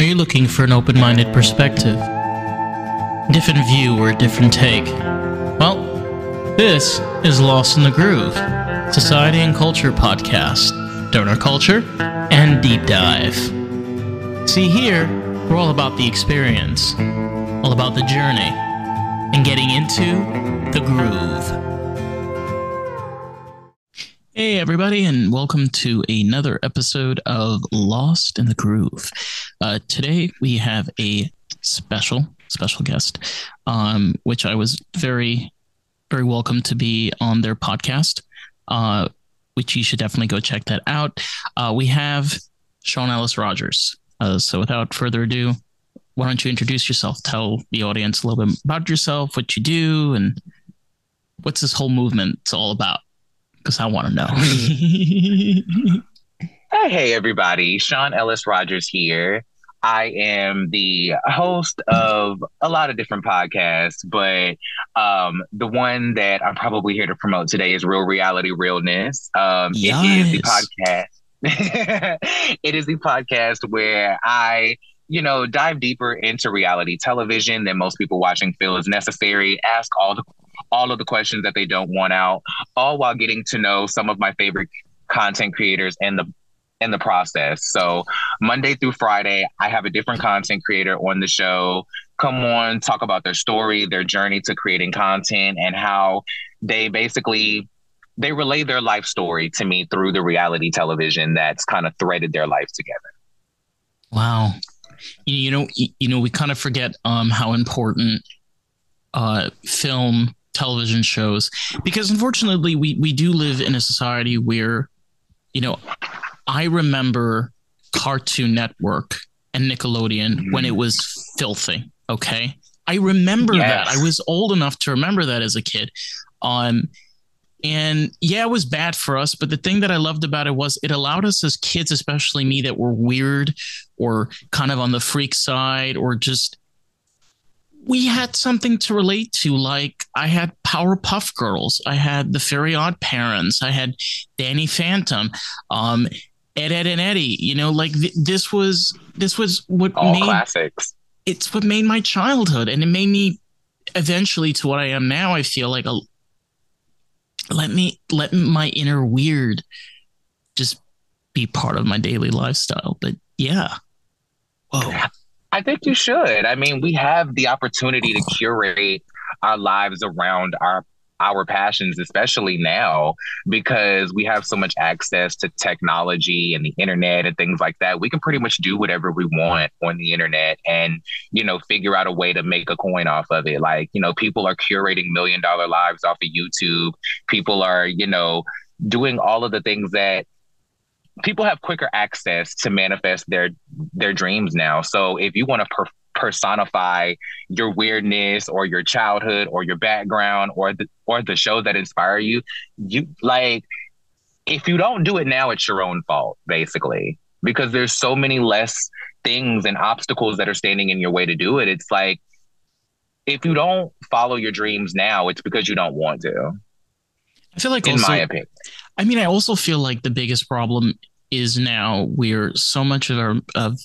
Are you looking for an open minded perspective? Different view or a different take? Well, this is Lost in the Groove, Society and Culture podcast, donor culture, and deep dive. See, here, we're all about the experience, all about the journey, and getting into the groove. Hey, everybody, and welcome to another episode of Lost in the Groove. Uh, today, we have a special, special guest, um, which I was very, very welcome to be on their podcast, uh, which you should definitely go check that out. Uh, we have Sean Ellis Rogers. Uh, so, without further ado, why don't you introduce yourself? Tell the audience a little bit about yourself, what you do, and what's this whole movement all about because I want to know. hey, everybody. Sean Ellis Rogers here. I am the host of a lot of different podcasts, but um, the one that I'm probably here to promote today is Real Reality Realness. Um, yes. It is the podcast. it is the podcast where I you know, dive deeper into reality television than most people watching feel is necessary. Ask all the all of the questions that they don't want out, all while getting to know some of my favorite content creators in the in the process. So Monday through Friday, I have a different content creator on the show. Come on, talk about their story, their journey to creating content, and how they basically they relay their life story to me through the reality television that's kind of threaded their life together. Wow. You know, you know, we kind of forget um, how important uh, film television shows because unfortunately we we do live in a society where you know I remember Cartoon Network and Nickelodeon mm-hmm. when it was filthy. Okay. I remember yes. that. I was old enough to remember that as a kid. Um, and yeah, it was bad for us. But the thing that I loved about it was it allowed us as kids, especially me, that were weird or kind of on the freak side or just we had something to relate to. Like I had Powerpuff Girls, I had the Very Odd Parents, I had Danny Phantom, um, Ed, Ed, and Eddy. You know, like th- this was this was what all made, classics. It's what made my childhood, and it made me eventually to what I am now. I feel like a let me let my inner weird just be part of my daily lifestyle. But yeah. Whoa. I think you should. I mean, we have the opportunity to curate our lives around our our passions, especially now, because we have so much access to technology and the internet and things like that. We can pretty much do whatever we want on the internet and, you know, figure out a way to make a coin off of it. Like, you know, people are curating million dollar lives off of YouTube. People are, you know, doing all of the things that people have quicker access to manifest their their dreams now. So if you want to per- personify your weirdness or your childhood or your background or the or the shows that inspire you, you like if you don't do it now, it's your own fault, basically. Because there's so many less things and obstacles that are standing in your way to do it. It's like if you don't follow your dreams now, it's because you don't want to. I feel like in also, my opinion. I mean, I also feel like the biggest problem is now where so much of our of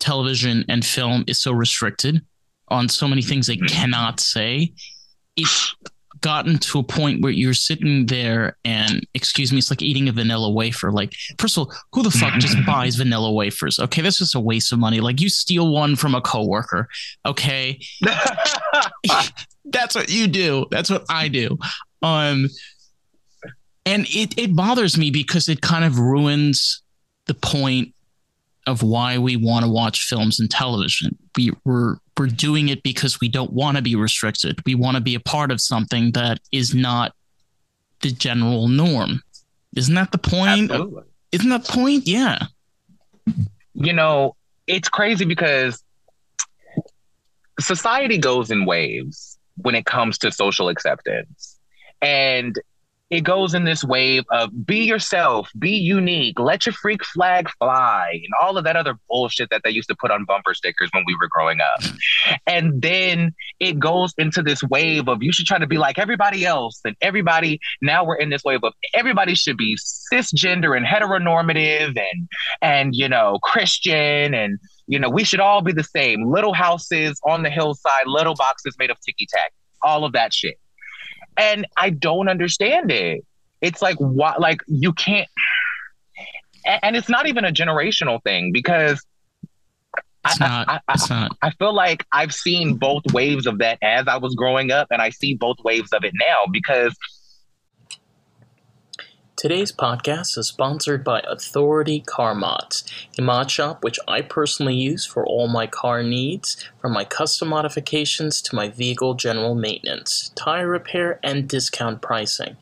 television and film is so restricted on so many things they cannot say. It's gotten to a point where you're sitting there and excuse me, it's like eating a vanilla wafer. Like, first of all, who the fuck just buys vanilla wafers? Okay, that's just a waste of money. Like you steal one from a coworker. Okay. that's what you do. That's what I do. Um and it it bothers me because it kind of ruins the point of why we want to watch films and television. We, we're we're doing it because we don't want to be restricted. We want to be a part of something that is not the general norm. Isn't that the point? Absolutely. Isn't that the point? Yeah. You know, it's crazy because society goes in waves when it comes to social acceptance. And it goes in this wave of be yourself, be unique, let your freak flag fly, and all of that other bullshit that they used to put on bumper stickers when we were growing up. And then it goes into this wave of you should try to be like everybody else, and everybody. Now we're in this wave of everybody should be cisgender and heteronormative, and and you know Christian and you know, we should all be the same. Little houses on the hillside, little boxes made of ticky tack, all of that shit. And I don't understand it. It's like what like you can't and it's not even a generational thing because it's I, not. I, I, it's not. I feel like I've seen both waves of that as I was growing up, and I see both waves of it now because Today's podcast is sponsored by Authority Car Mods, a mod shop which I personally use for all my car needs, from my custom modifications to my vehicle general maintenance, tire repair, and discount pricing.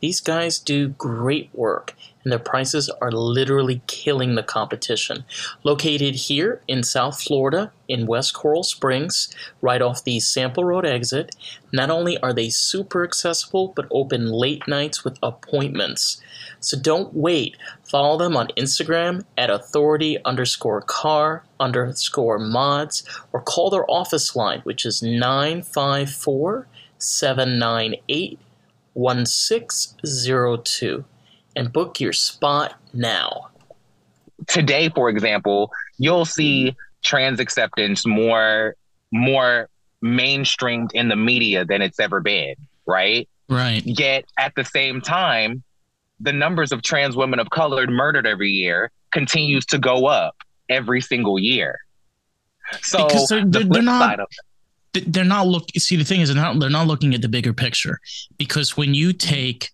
These guys do great work and their prices are literally killing the competition. Located here in South Florida, in West Coral Springs, right off the Sample Road exit, not only are they super accessible, but open late nights with appointments. So don't wait. Follow them on Instagram at authority underscore car underscore mods or call their office line, which is 954 798 1602 and book your spot now. Today, for example, you'll see trans acceptance more more mainstreamed in the media than it's ever been, right? Right. Yet at the same time, the numbers of trans women of color murdered every year continues to go up every single year. So because they're, they're, the they're not they're not look see the thing is they're not they're not looking at the bigger picture because when you take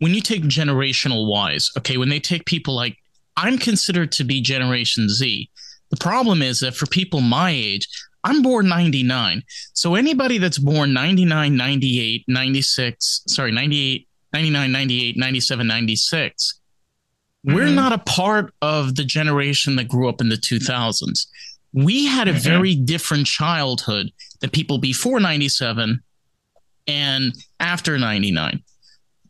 when you take generational wise, okay, when they take people like I'm considered to be Generation Z. The problem is that for people my age, I'm born 99. So anybody that's born 99, 98, 96, sorry, 98, 99, 98, 97, 96, mm-hmm. we're not a part of the generation that grew up in the 2000s. We had a mm-hmm. very different childhood than people before 97 and after 99.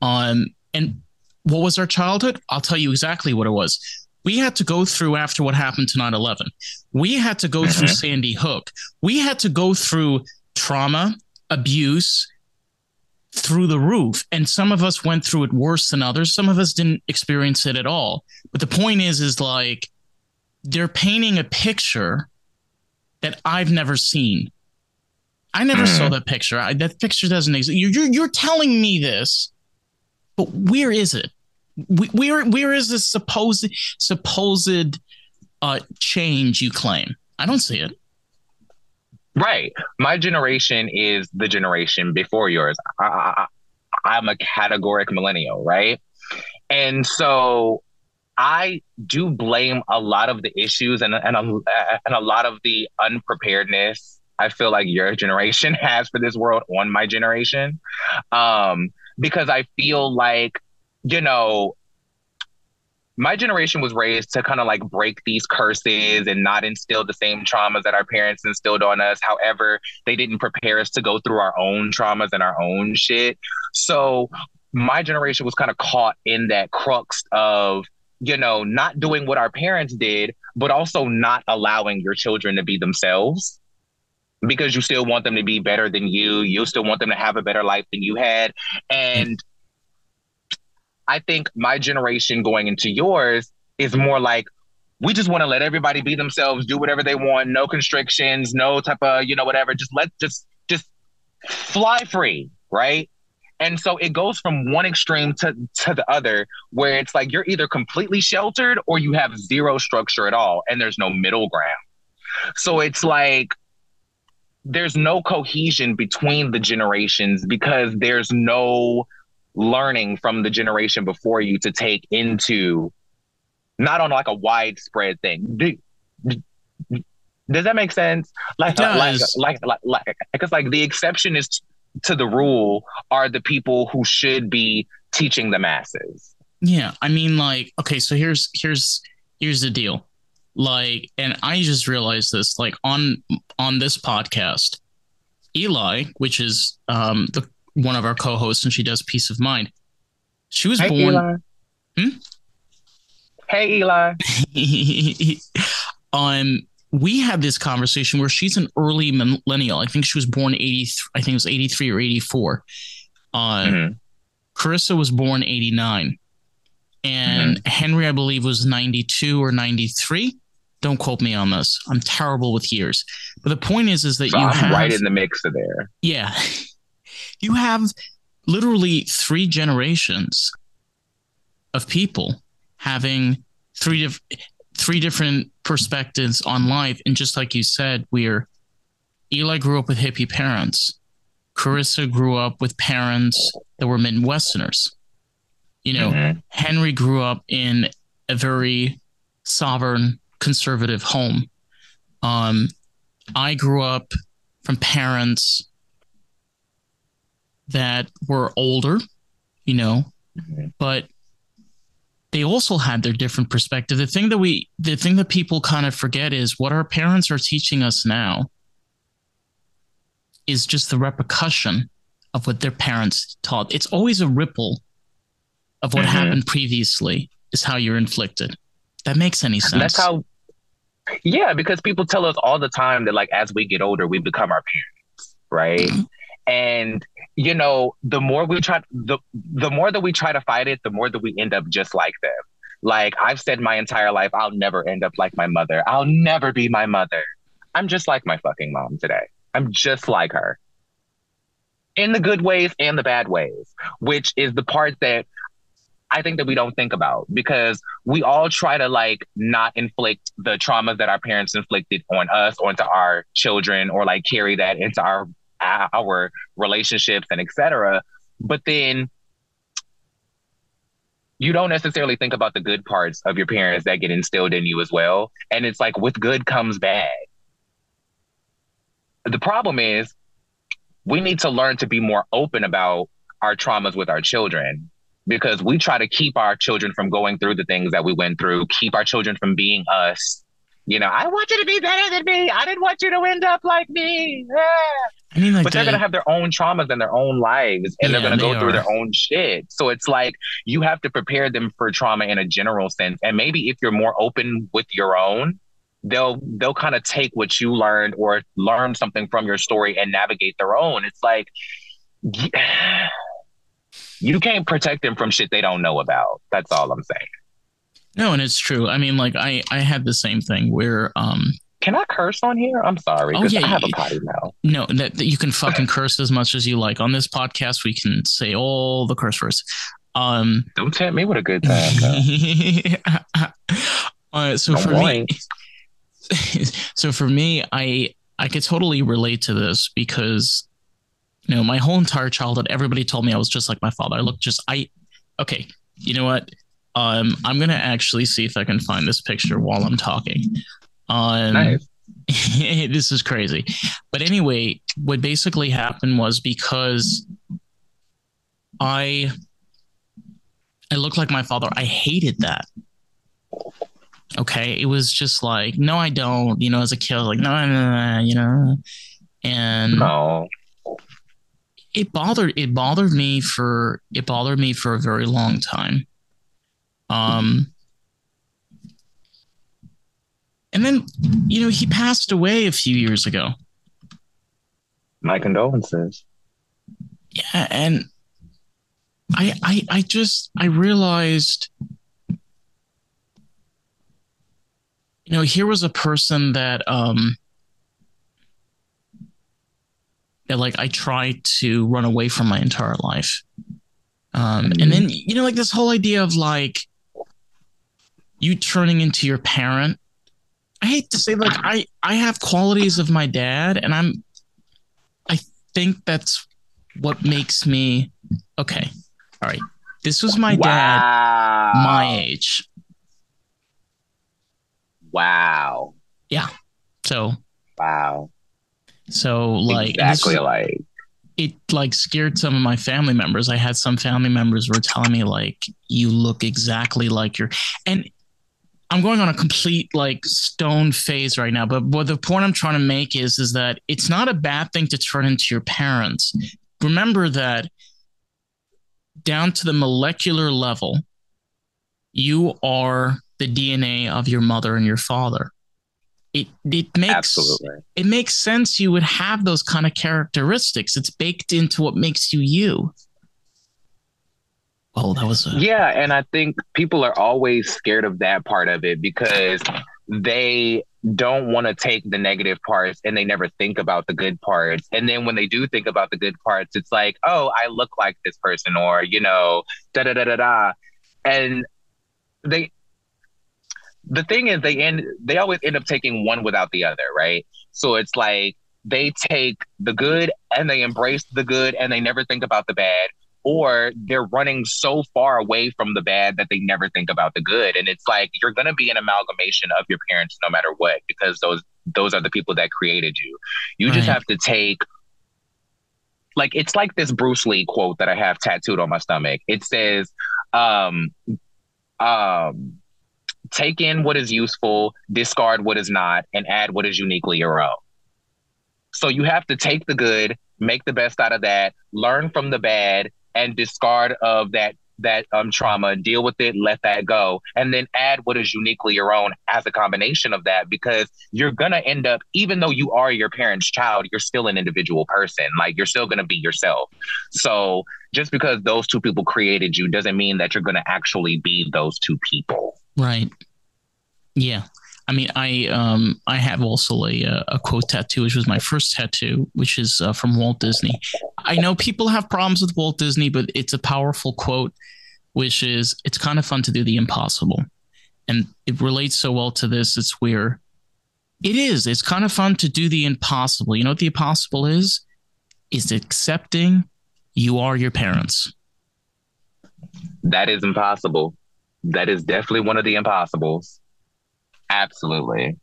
Um, and what was our childhood? I'll tell you exactly what it was. We had to go through after what happened to 9 11. We had to go mm-hmm. through Sandy Hook. We had to go through trauma, abuse, through the roof. And some of us went through it worse than others. Some of us didn't experience it at all. But the point is, is like they're painting a picture that I've never seen. I never mm. saw that picture. I, that picture doesn't exist. You're, you're, you're telling me this but where is it? Where where is this supposed supposed uh, change you claim? I don't see it. Right. My generation is the generation before yours. I, I, I'm a categoric millennial, right? And so I do blame a lot of the issues and, and, a, and a lot of the unpreparedness I feel like your generation has for this world on my generation. Um, because I feel like, you know, my generation was raised to kind of like break these curses and not instill the same traumas that our parents instilled on us. However, they didn't prepare us to go through our own traumas and our own shit. So my generation was kind of caught in that crux of, you know, not doing what our parents did, but also not allowing your children to be themselves because you still want them to be better than you. You still want them to have a better life than you had. And I think my generation going into yours is more like, we just want to let everybody be themselves, do whatever they want, no constrictions, no type of, you know, whatever. Just let just just fly free, right? And so it goes from one extreme to, to the other, where it's like you're either completely sheltered or you have zero structure at all, and there's no middle ground. So it's like there's no cohesion between the generations because there's no learning from the generation before you to take into not on like a widespread thing. Do, does that make sense? Like, like, like, like, like, because like the exception is to the rule are the people who should be teaching the masses. Yeah, I mean, like, okay, so here's here's here's the deal like and i just realized this like on on this podcast eli which is um the one of our co-hosts and she does peace of mind she was hey, born eli. Hmm? hey eli um we had this conversation where she's an early millennial i think she was born 80 i think it was 83 or 84 uh mm-hmm. carissa was born 89 and mm-hmm. Henry, I believe, was 92 or 93. Don't quote me on this. I'm terrible with years. But the point is, is that so you I'm have right in the mix of there. Yeah, you have literally three generations of people having three diff- three different perspectives on life, and just like you said, we're Eli grew up with hippie parents. Carissa grew up with parents that were Midwesterners. You know, mm-hmm. Henry grew up in a very sovereign conservative home. Um, I grew up from parents that were older, you know, mm-hmm. but they also had their different perspective. The thing that we, the thing that people kind of forget is what our parents are teaching us now is just the repercussion of what their parents taught. It's always a ripple of what mm-hmm. happened previously is how you're inflicted. That makes any sense. That's how yeah, because people tell us all the time that like as we get older, we become our parents, right? Mm-hmm. And you know, the more we try the the more that we try to fight it, the more that we end up just like them. Like I've said my entire life, I'll never end up like my mother. I'll never be my mother. I'm just like my fucking mom today. I'm just like her. In the good ways and the bad ways, which is the part that I think that we don't think about because we all try to like not inflict the traumas that our parents inflicted on us, onto our children, or like carry that into our our relationships and etc. But then you don't necessarily think about the good parts of your parents that get instilled in you as well. And it's like with good comes bad. The problem is we need to learn to be more open about our traumas with our children because we try to keep our children from going through the things that we went through, keep our children from being us. You know, I want you to be better than me. I didn't want you to end up like me. Yeah. I mean, like but they're the, gonna have their own traumas and their own lives, and yeah, they're gonna go through their own shit. So it's like you have to prepare them for trauma in a general sense. And maybe if you're more open with your own, they'll they'll kind of take what you learned or learn something from your story and navigate their own. It's like you can't protect them from shit they don't know about. That's all I'm saying. No, and it's true. I mean, like I I had the same thing where um can I curse on here? I'm sorry. Oh, yeah, I have a potty. No, that, that, you can fucking curse as much as you like. On this podcast, we can say all the curse words. Um, Don't tempt me with a good time. uh, so for me, so for me, I I could totally relate to this because you know, my whole entire childhood, everybody told me I was just like my father. I look just I okay, you know what? Um, I'm gonna actually see if I can find this picture while I'm talking. Um nice. this is crazy. But anyway, what basically happened was because I I looked like my father, I hated that. Okay. It was just like, no, I don't, you know, as a kid, like, no, no, no, you know. And no it bothered it bothered me for it bothered me for a very long time. Um and then you know he passed away a few years ago. My condolences. Yeah, and I I I just I realized you know here was a person that um that like I tried to run away from my entire life. Um, and then you know, like this whole idea of like you turning into your parent. I hate to say, like I I have qualities of my dad, and I'm. I think that's what makes me okay. All right, this was my wow. dad, my age. Wow. Yeah. So. Wow. So like exactly like it like scared some of my family members. I had some family members were telling me like you look exactly like your and I'm going on a complete like stone phase right now, but what the point I'm trying to make is is that it's not a bad thing to turn into your parents. Remember that down to the molecular level, you are the DNA of your mother and your father it it makes Absolutely. it makes sense you would have those kind of characteristics. It's baked into what makes you you. Oh, that was a- yeah, and I think people are always scared of that part of it because they don't want to take the negative parts and they never think about the good parts. And then when they do think about the good parts, it's like, oh, I look like this person, or, you know, da da da da da. And they, the thing is, they end, they always end up taking one without the other, right? So it's like they take the good and they embrace the good and they never think about the bad or they're running so far away from the bad that they never think about the good and it's like you're going to be an amalgamation of your parents no matter what because those those are the people that created you you right. just have to take like it's like this Bruce Lee quote that I have tattooed on my stomach it says um um take in what is useful discard what is not and add what is uniquely your own so you have to take the good make the best out of that learn from the bad and discard of that that um, trauma, deal with it, let that go, and then add what is uniquely your own as a combination of that. Because you're gonna end up, even though you are your parent's child, you're still an individual person. Like you're still gonna be yourself. So just because those two people created you doesn't mean that you're gonna actually be those two people. Right. Yeah. I mean, I um I have also a a quote tattoo, which was my first tattoo, which is uh, from Walt Disney. I know people have problems with Walt Disney, but it's a powerful quote, which is it's kind of fun to do the impossible, and it relates so well to this. It's where it is. It's kind of fun to do the impossible. You know what the impossible is? Is accepting you are your parents. That is impossible. That is definitely one of the impossibles. Absolutely.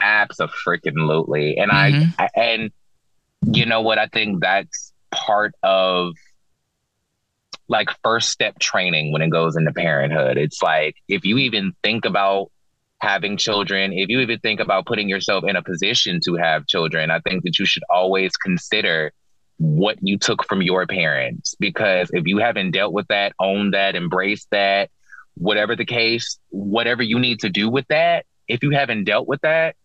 Absolutely. And mm-hmm. I, I and you know what I think that's part of like first step training when it goes into parenthood. It's like if you even think about having children, if you even think about putting yourself in a position to have children, I think that you should always consider what you took from your parents because if you haven't dealt with that, own that, embrace that, whatever the case, whatever you need to do with that, if you haven't dealt with that,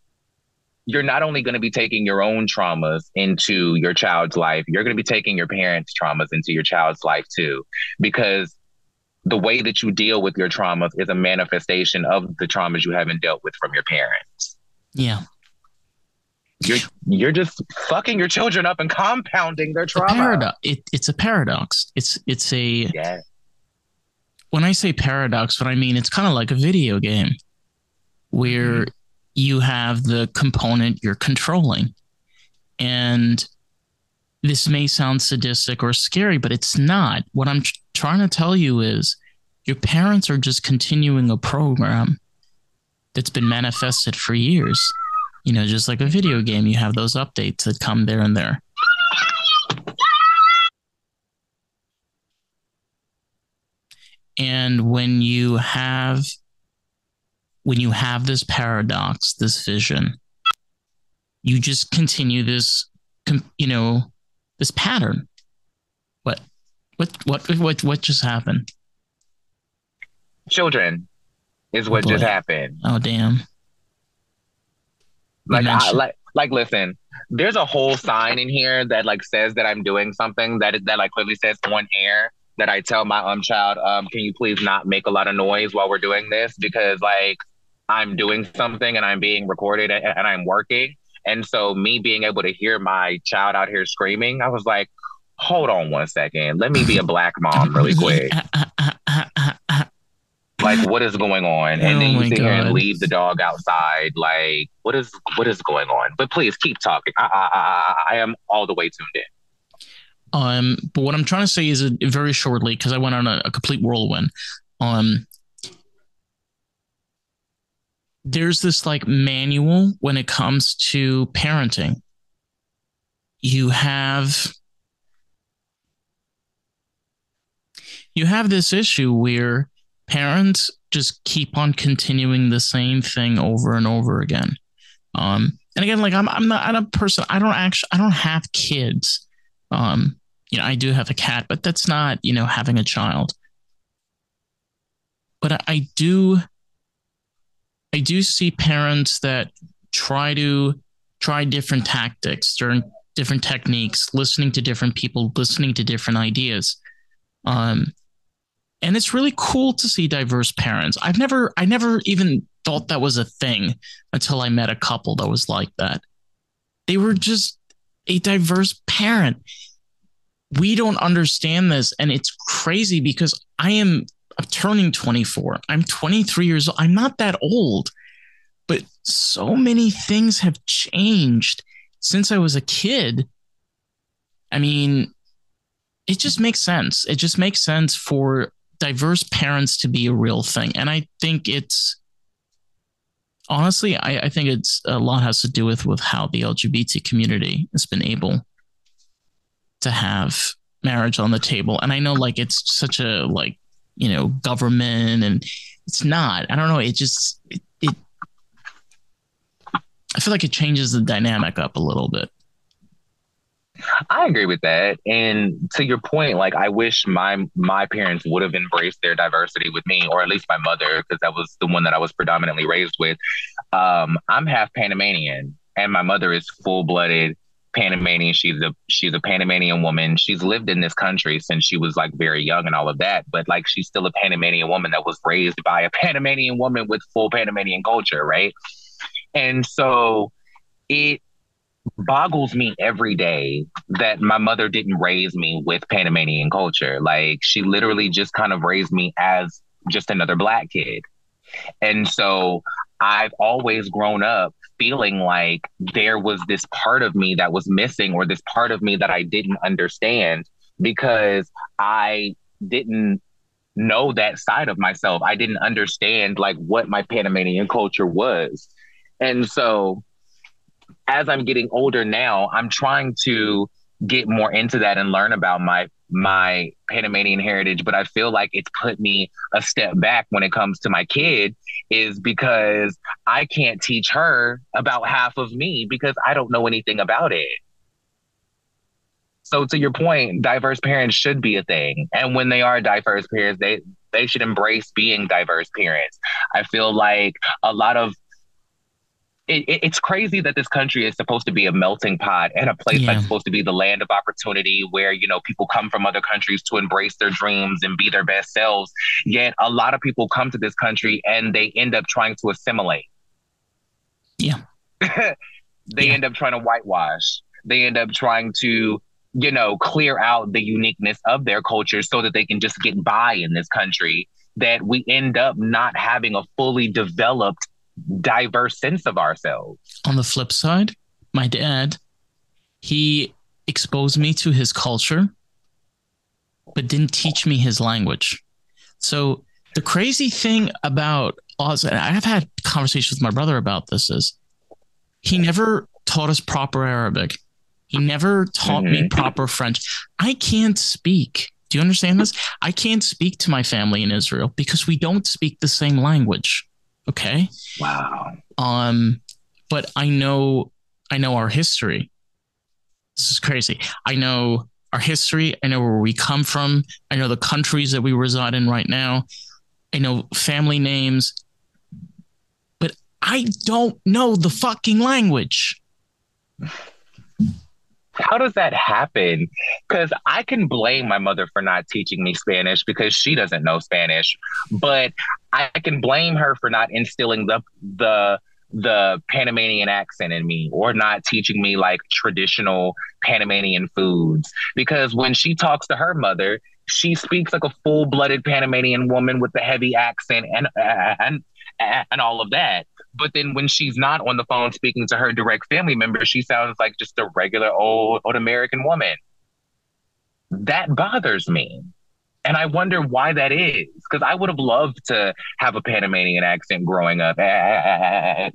you're not only going to be taking your own traumas into your child's life, you're going to be taking your parents' traumas into your child's life too. Because the way that you deal with your traumas is a manifestation of the traumas you haven't dealt with from your parents. Yeah. You're you're just fucking your children up and compounding their trauma. Paradox. It, it's a paradox. It's it's a yeah when I say paradox, what I mean it's kind of like a video game where mm-hmm. you have the component you're controlling. And this may sound sadistic or scary, but it's not. What I'm tr- trying to tell you is your parents are just continuing a program that's been manifested for years. You know, just like a video game, you have those updates that come there and there. And when you have when you have this paradox, this vision, you just continue this, you know, this pattern. What, what, what, what, what just happened? Children is what oh just happened. Oh damn! Like, I, like, like, listen. There's a whole sign in here that like says that I'm doing something that that like clearly says on air that I tell my um child, um, can you please not make a lot of noise while we're doing this because like I'm doing something and I'm being recorded and, and I'm working. And so me being able to hear my child out here screaming, I was like, hold on one second. Let me be a black mom really quick. like what is going on? And oh then you sit here and leave the dog outside. Like what is what is going on? But please keep talking. I, I, I, I am all the way tuned in. Um, but what I'm trying to say is uh, very shortly because I went on a, a, complete whirlwind. Um, there's this like manual when it comes to parenting. You have you have this issue where parents just keep on continuing the same thing over and over again. Um, and again, like I'm, I'm not, I'm a person. I don't actually, I don't have kids. Um, you know, I do have a cat, but that's not, you know, having a child. But I, do, I do see parents that try to try different tactics, different techniques, listening to different people, listening to different ideas. Um, and it's really cool to see diverse parents. I've never, I never even thought that was a thing until I met a couple that was like that. They were just a diverse parent. We don't understand this. And it's crazy because I am I'm turning 24. I'm 23 years old. I'm not that old, but so many things have changed since I was a kid. I mean, it just makes sense. It just makes sense for diverse parents to be a real thing. And I think it's honestly, I, I think it's a lot has to do with with how the LGBT community has been able to have marriage on the table. And I know like it's such a like you know government and it's not i don't know it just it, it i feel like it changes the dynamic up a little bit I agree with that. And to your point, like I wish my my parents would have embraced their diversity with me, or at least my mother, because that was the one that I was predominantly raised with. Um, I'm half Panamanian, and my mother is full blooded Panamanian. She's a she's a Panamanian woman. She's lived in this country since she was like very young and all of that. But like she's still a Panamanian woman that was raised by a Panamanian woman with full Panamanian culture, right? And so it boggles me every day that my mother didn't raise me with Panamanian culture. Like she literally just kind of raised me as just another black kid. And so I've always grown up feeling like there was this part of me that was missing or this part of me that I didn't understand because I didn't know that side of myself. I didn't understand like what my Panamanian culture was. And so as I'm getting older now, I'm trying to get more into that and learn about my my Panamanian heritage, but I feel like it's put me a step back when it comes to my kid is because I can't teach her about half of me because I don't know anything about it. So to your point, diverse parents should be a thing. And when they are diverse parents, they they should embrace being diverse parents. I feel like a lot of it, it's crazy that this country is supposed to be a melting pot and a place yeah. that's supposed to be the land of opportunity where you know people come from other countries to embrace their dreams and be their best selves yet a lot of people come to this country and they end up trying to assimilate yeah they yeah. end up trying to whitewash they end up trying to you know clear out the uniqueness of their culture so that they can just get by in this country that we end up not having a fully developed diverse sense of ourselves. On the flip side, my dad, he exposed me to his culture, but didn't teach me his language. So the crazy thing about Oz, and I have had conversations with my brother about this, is he never taught us proper Arabic. He never taught mm-hmm. me proper French. I can't speak. Do you understand this? I can't speak to my family in Israel because we don't speak the same language. Okay. Wow. Um, but I know I know our history. This is crazy. I know our history. I know where we come from. I know the countries that we reside in right now. I know family names, but I don't know the fucking language how does that happen? Because I can blame my mother for not teaching me Spanish because she doesn't know Spanish, but I can blame her for not instilling the the the Panamanian accent in me or not teaching me like traditional Panamanian foods. Because when she talks to her mother, she speaks like a full blooded Panamanian woman with the heavy accent and, and, and all of that. But then when she's not on the phone speaking to her direct family member, she sounds like just a regular old, old American woman. That bothers me. And I wonder why that is. Because I would have loved to have a Panamanian accent growing up and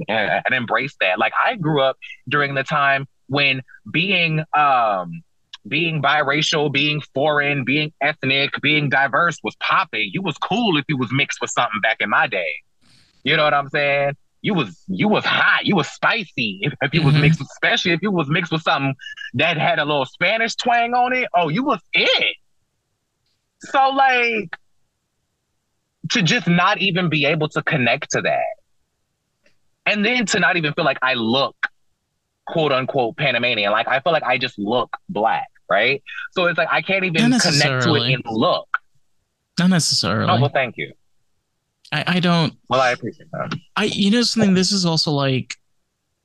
embrace that. Like I grew up during the time when being um being biracial, being foreign, being ethnic, being diverse was popping. You was cool if you was mixed with something back in my day. You know what I'm saying? you was you was hot, you was spicy. If, if you mm-hmm. was mixed, especially if you was mixed with something that had a little Spanish twang on it, oh, you was it. So like to just not even be able to connect to that, and then to not even feel like I look quote unquote Panamanian, like I feel like I just look black, right? So it's like I can't even connect to it in look. Not necessarily. Oh well, thank you. I, I don't. Well, I appreciate that. I, you know, something. This is also like,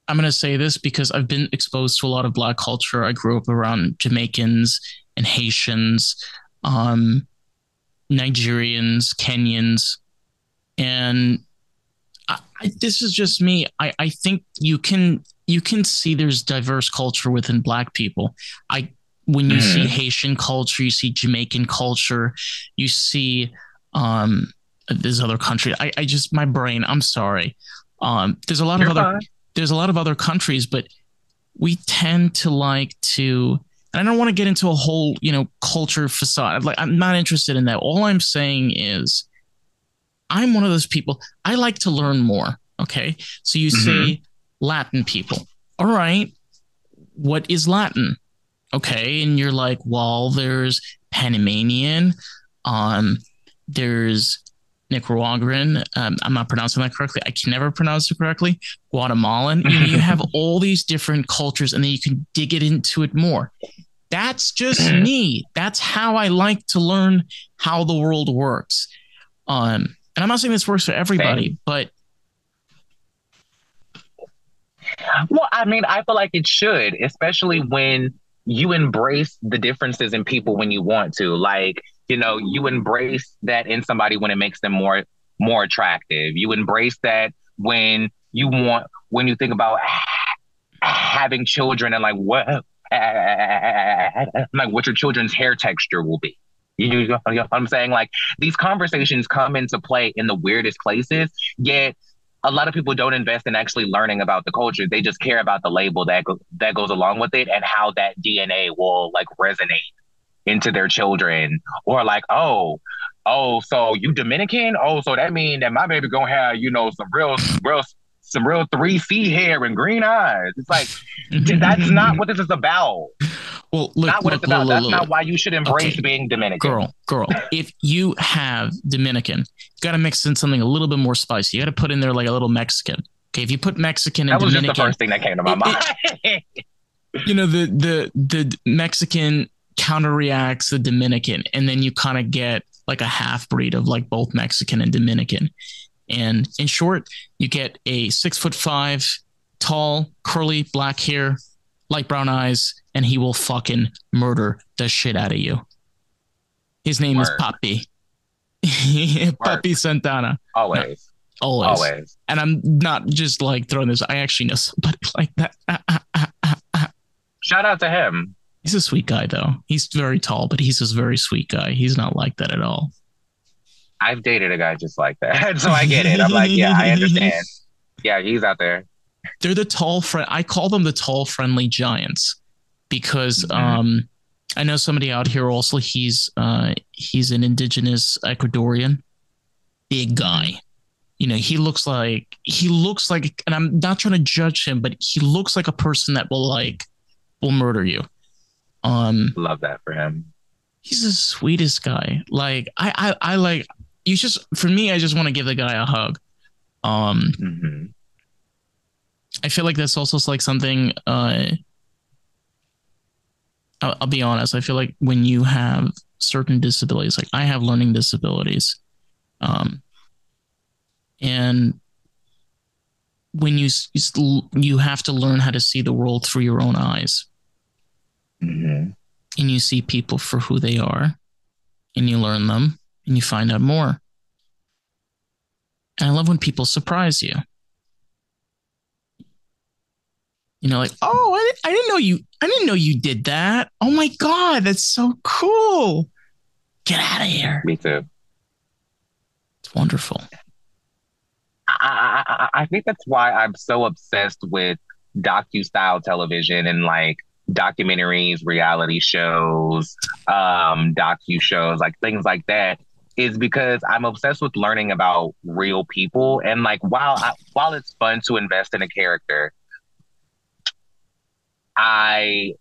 I'm gonna say this because I've been exposed to a lot of Black culture. I grew up around Jamaicans and Haitians, um, Nigerians, Kenyans, and I, I, this is just me. I, I think you can you can see there's diverse culture within Black people. I when you mm. see mm-hmm. Haitian culture, you see Jamaican culture, you see um, this other country. I, I just my brain. I'm sorry. Um, there's a lot You're of other fine. there's a lot of other countries, but we tend to like to. And I don't want to get into a whole you know culture facade. Like I'm not interested in that. All I'm saying is, I'm one of those people. I like to learn more. Okay, so you mm-hmm. say Latin people. All right, what is Latin? Okay, and you're like, well, there's Panamanian. Um, there's Nicaraguan. Um, I'm not pronouncing that correctly. I can never pronounce it correctly. Guatemalan. You, know, you have all these different cultures, and then you can dig it into it more. That's just me. That's how I like to learn how the world works. Um, and I'm not saying this works for everybody, Same. but well, I mean, I feel like it should, especially when you embrace the differences in people when you want to. Like you know you embrace that in somebody when it makes them more more attractive you embrace that when you want when you think about having children and like what like what your children's hair texture will be you know, what I'm saying? Like these conversations come into play in the weirdest places, yet a lot of people don't invest in actually learning about the culture. They just care about the label that go- that goes along with it and how that DNA will like resonate into their children or like oh oh so you dominican oh so that mean that my baby gonna have you know some real real some real 3c hair and green eyes. It's like that's not what this is about. Well look, not what look, it's about. look, that's look, not why you should embrace okay. being dominican. Girl girl if you have dominican you got to mix in something a little bit more spicy. You got to put in there like a little mexican. Okay if you put mexican and that was dominican just the first thing that came to my it, mind. It, you know the the the mexican counter reacts the Dominican, and then you kind of get like a half breed of like both Mexican and Dominican. And in short, you get a six foot five, tall, curly, black hair, light brown eyes, and he will fucking murder the shit out of you. His name Word. is Poppy. Poppy Santana. Always. No, always. Always. And I'm not just like throwing this. I actually know somebody like that. Shout out to him. He's a sweet guy, though. He's very tall, but he's a very sweet guy. He's not like that at all. I've dated a guy just like that, so I get it. I'm like, yeah, I understand. Yeah, he's out there. They're the tall friend. I call them the tall, friendly giants because mm-hmm. um, I know somebody out here also. He's uh, he's an indigenous Ecuadorian, big guy. You know, he looks like he looks like, and I'm not trying to judge him, but he looks like a person that will like will murder you. Um, love that for him. He's the sweetest guy. Like I, I, I like you. Just for me, I just want to give the guy a hug. Um, mm-hmm. I feel like that's also like something. Uh, I'll, I'll be honest. I feel like when you have certain disabilities, like I have learning disabilities, um, and when you you have to learn how to see the world through your own eyes Mm-hmm. And you see people for who they are and you learn them and you find out more. And I love when people surprise you. You know, like, oh, I, I didn't know you, I didn't know you did that. Oh my God, that's so cool. Get out of here. Me too. It's wonderful. I, I, I think that's why I'm so obsessed with docu style television and like documentaries, reality shows, um, docu shows, like things like that, is because I'm obsessed with learning about real people. And like while I, while it's fun to invest in a character, I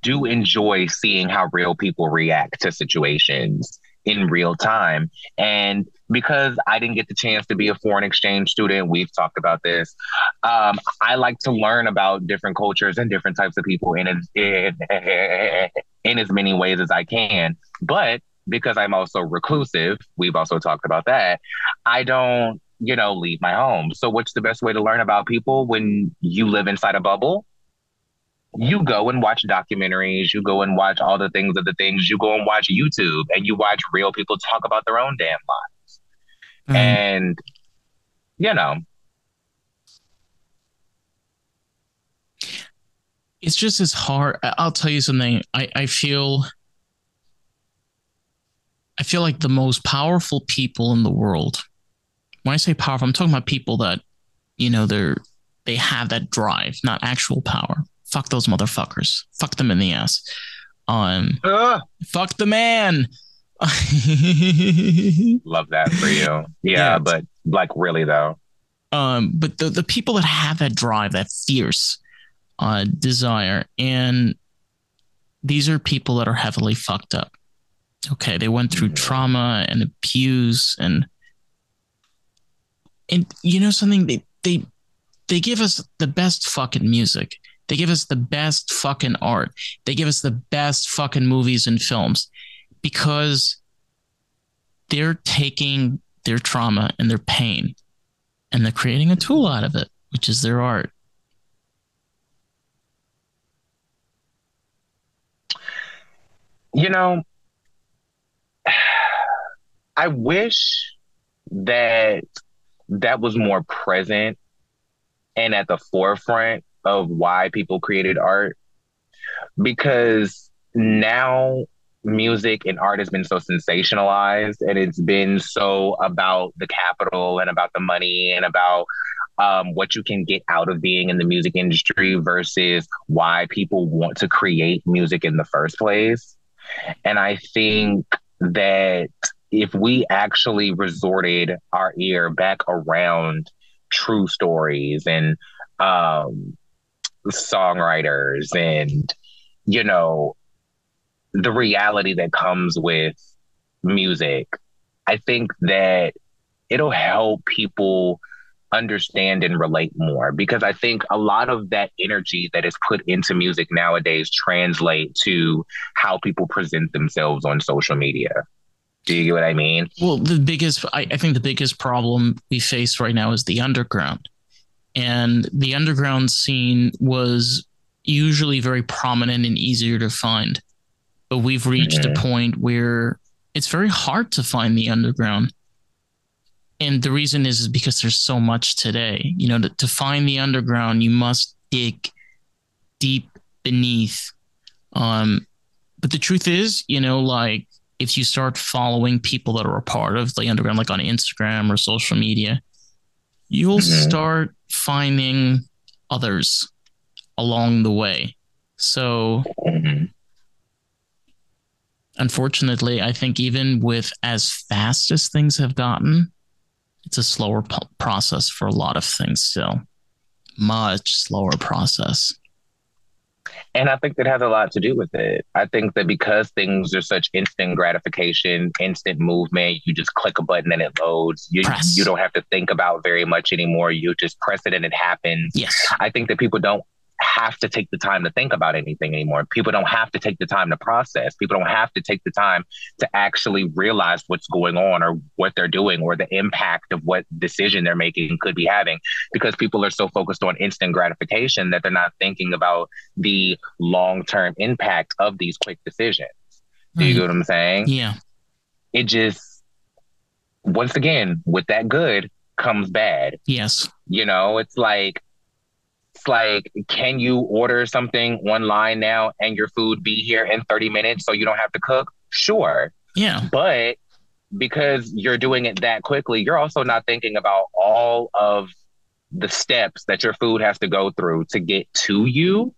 do enjoy seeing how real people react to situations in real time. And because I didn't get the chance to be a foreign exchange student, we've talked about this. Um, I like to learn about different cultures and different types of people in in, in as many ways as I can. But because I'm also reclusive, we've also talked about that. I don't, you know, leave my home. So what's the best way to learn about people when you live inside a bubble? You go and watch documentaries, you go and watch all the things of the things, you go and watch YouTube and you watch real people talk about their own damn lives. Mm. And you know, it's just as hard. I'll tell you something. I, I feel I feel like the most powerful people in the world. When I say powerful, I'm talking about people that, you know, they're they have that drive, not actual power. Fuck those motherfuckers. Fuck them in the ass. Um, uh. fuck the man. Love that for you. Yeah, yeah, but like really though. Um, but the the people that have that drive, that fierce uh, desire, and these are people that are heavily fucked up. Okay, they went through trauma and abuse and and you know something they they they give us the best fucking music. They give us the best fucking art. They give us the best fucking movies and films because they're taking their trauma and their pain and they're creating a tool out of it, which is their art. You know, I wish that that was more present and at the forefront of why people created art because now music and art has been so sensationalized and it's been so about the capital and about the money and about um, what you can get out of being in the music industry versus why people want to create music in the first place. And I think that if we actually resorted our ear back around true stories and um, songwriters and you know the reality that comes with music i think that it'll help people understand and relate more because i think a lot of that energy that is put into music nowadays translate to how people present themselves on social media do you get what I mean? Well, the biggest, I, I think the biggest problem we face right now is the underground. And the underground scene was usually very prominent and easier to find. But we've reached mm-hmm. a point where it's very hard to find the underground. And the reason is, is because there's so much today. You know, to, to find the underground, you must dig deep beneath. Um, but the truth is, you know, like if you start following people that are a part of the underground, like on Instagram or social media, you'll mm-hmm. start finding others along the way. So, mm-hmm. unfortunately, I think even with as fast as things have gotten, it's a slower p- process for a lot of things still. Much slower process. And I think that has a lot to do with it. I think that because things are such instant gratification, instant movement, you just click a button and it loads. You press. you don't have to think about very much anymore. You just press it and it happens. Yes. I think that people don't have to take the time to think about anything anymore. People don't have to take the time to process. People don't have to take the time to actually realize what's going on or what they're doing or the impact of what decision they're making could be having because people are so focused on instant gratification that they're not thinking about the long term impact of these quick decisions. Do you get what I'm saying? Yeah. It just, once again, with that good comes bad. Yes. You know, it's like, like, can you order something online now and your food be here in 30 minutes so you don't have to cook? Sure. Yeah. But because you're doing it that quickly, you're also not thinking about all of the steps that your food has to go through to get to you.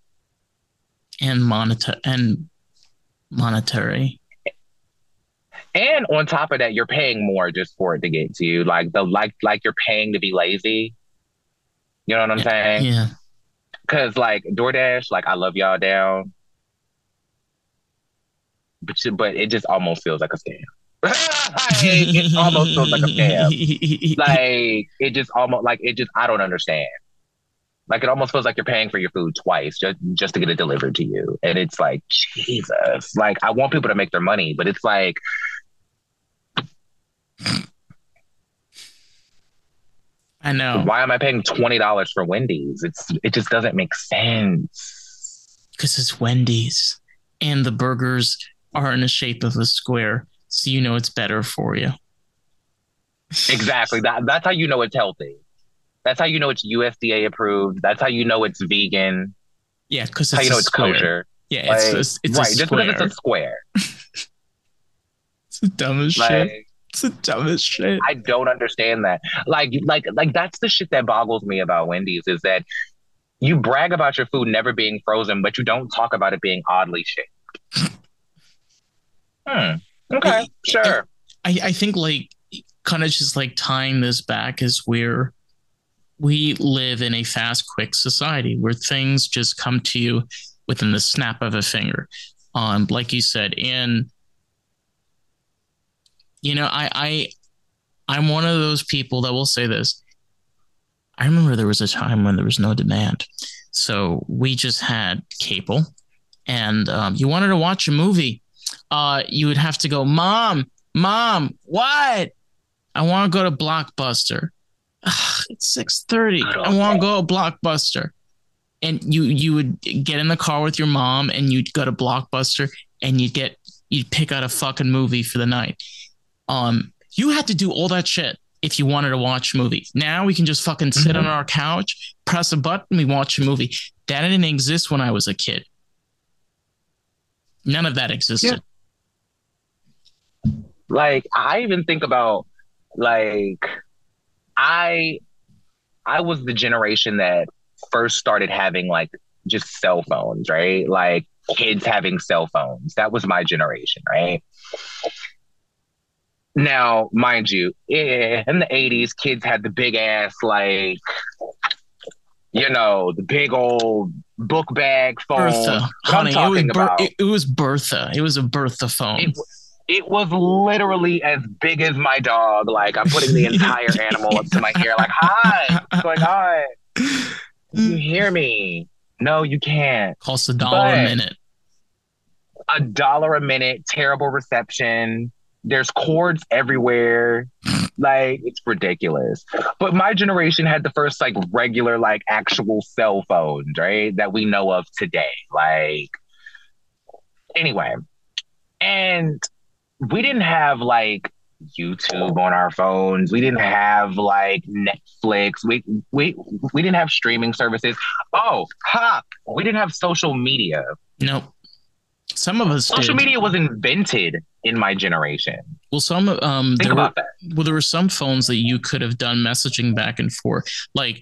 And monitor and monetary. And on top of that, you're paying more just for it to get to you. Like the like like you're paying to be lazy. You know what I'm yeah, saying? Yeah. Cause like DoorDash, like I love y'all down, but but it just almost feels like a scam. it almost feels like a scam. like it just almost like it just I don't understand. Like it almost feels like you're paying for your food twice just just to get it delivered to you, and it's like Jesus. Like I want people to make their money, but it's like I know. Why am I paying twenty dollars for Wendy's? It's it just doesn't make sense. Because it's Wendy's, and the burgers are in the shape of a square, so you know it's better for you. Exactly. That that's how you know it's healthy. That's how you know it's USDA approved. That's how you know it's vegan. Yeah, because how you know it's square. kosher. Yeah, like, it's a, it's right. just because it's a square. it's the dumbest like, shit. It's the dumbest shit. I don't understand that. Like, like, like that's the shit that boggles me about Wendy's is that you brag about your food never being frozen, but you don't talk about it being oddly shaped. hmm. Okay. Sure. I, I think like kind of just like tying this back is where we live in a fast, quick society where things just come to you within the snap of a finger. Um, like you said, and you know, I I I'm one of those people that will say this. I remember there was a time when there was no demand. So we just had cable and um, you wanted to watch a movie. Uh, you would have to go, Mom, Mom, what? I want to go to Blockbuster. Ugh, it's 6:30. I want to go to Blockbuster. And you you would get in the car with your mom and you'd go to Blockbuster and you'd get you'd pick out a fucking movie for the night. Um you had to do all that shit if you wanted to watch movies. Now we can just fucking sit mm-hmm. on our couch, press a button, we watch a movie. That didn't exist when I was a kid. None of that existed. Yeah. Like I even think about like I I was the generation that first started having like just cell phones, right? Like kids having cell phones. That was my generation, right? Now, mind you, in the 80s, kids had the big ass, like, you know, the big old book bag phone. Bertha, honey, it was, Ber- it, it, was Bertha. It was a Bertha phone. It, it was literally as big as my dog. Like I'm putting the entire animal up to my ear, like, hi. It's like, hi. You hear me? No, you can't. Costs a dollar a minute. A dollar a minute, terrible reception. There's cords everywhere. like it's ridiculous. But my generation had the first like regular, like actual cell phones, right? That we know of today. Like anyway. And we didn't have like YouTube on our phones. We didn't have like Netflix. We we we didn't have streaming services. Oh, ha! We didn't have social media. Nope. Some of us social did. media was invented in my generation. Well, some um Think there about were, that. Well, there were some phones that you could have done messaging back and forth. Like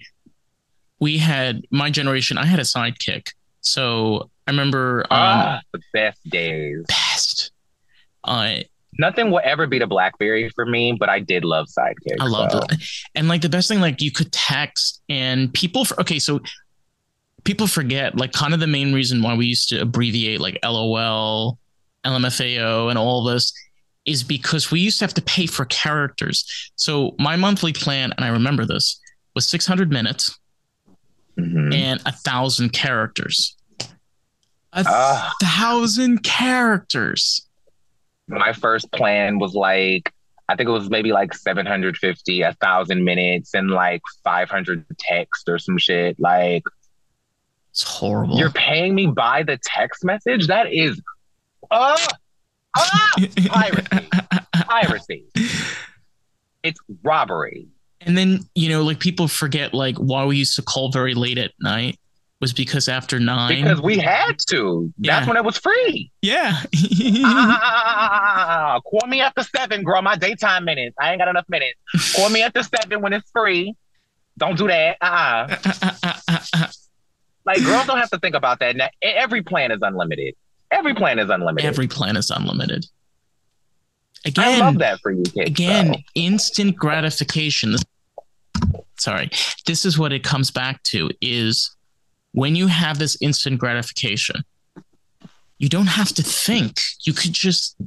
we had my generation. I had a sidekick, so I remember um, ah the best days. Best uh, Nothing will ever beat a BlackBerry for me, but I did love Sidekick. I loved so. it, and like the best thing, like you could text and people. For, okay, so people forget like kind of the main reason why we used to abbreviate like LOL, LMFAO, and all this is because we used to have to pay for characters. So my monthly plan, and I remember this, was 600 minutes mm-hmm. and a thousand characters. A uh, thousand characters my first plan was like I think it was maybe like 750, a thousand minutes and like 500 text or some shit. Like, it's horrible. You're paying me by the text message? That is, uh, uh, piracy. piracy. It's robbery. And then, you know, like people forget like why we used to call very late at night was because after nine because we had to yeah. that's when it was free yeah ah, call me after seven girl my daytime minutes i ain't got enough minutes call me after seven when it's free don't do that uh-uh. like girls don't have to think about that. Now, every plan is unlimited. Every plan is unlimited. Every plan is unlimited. Again i love that for you kids, again instant gratification. Sorry. This is what it comes back to is when you have this instant gratification, you don't have to think. You could just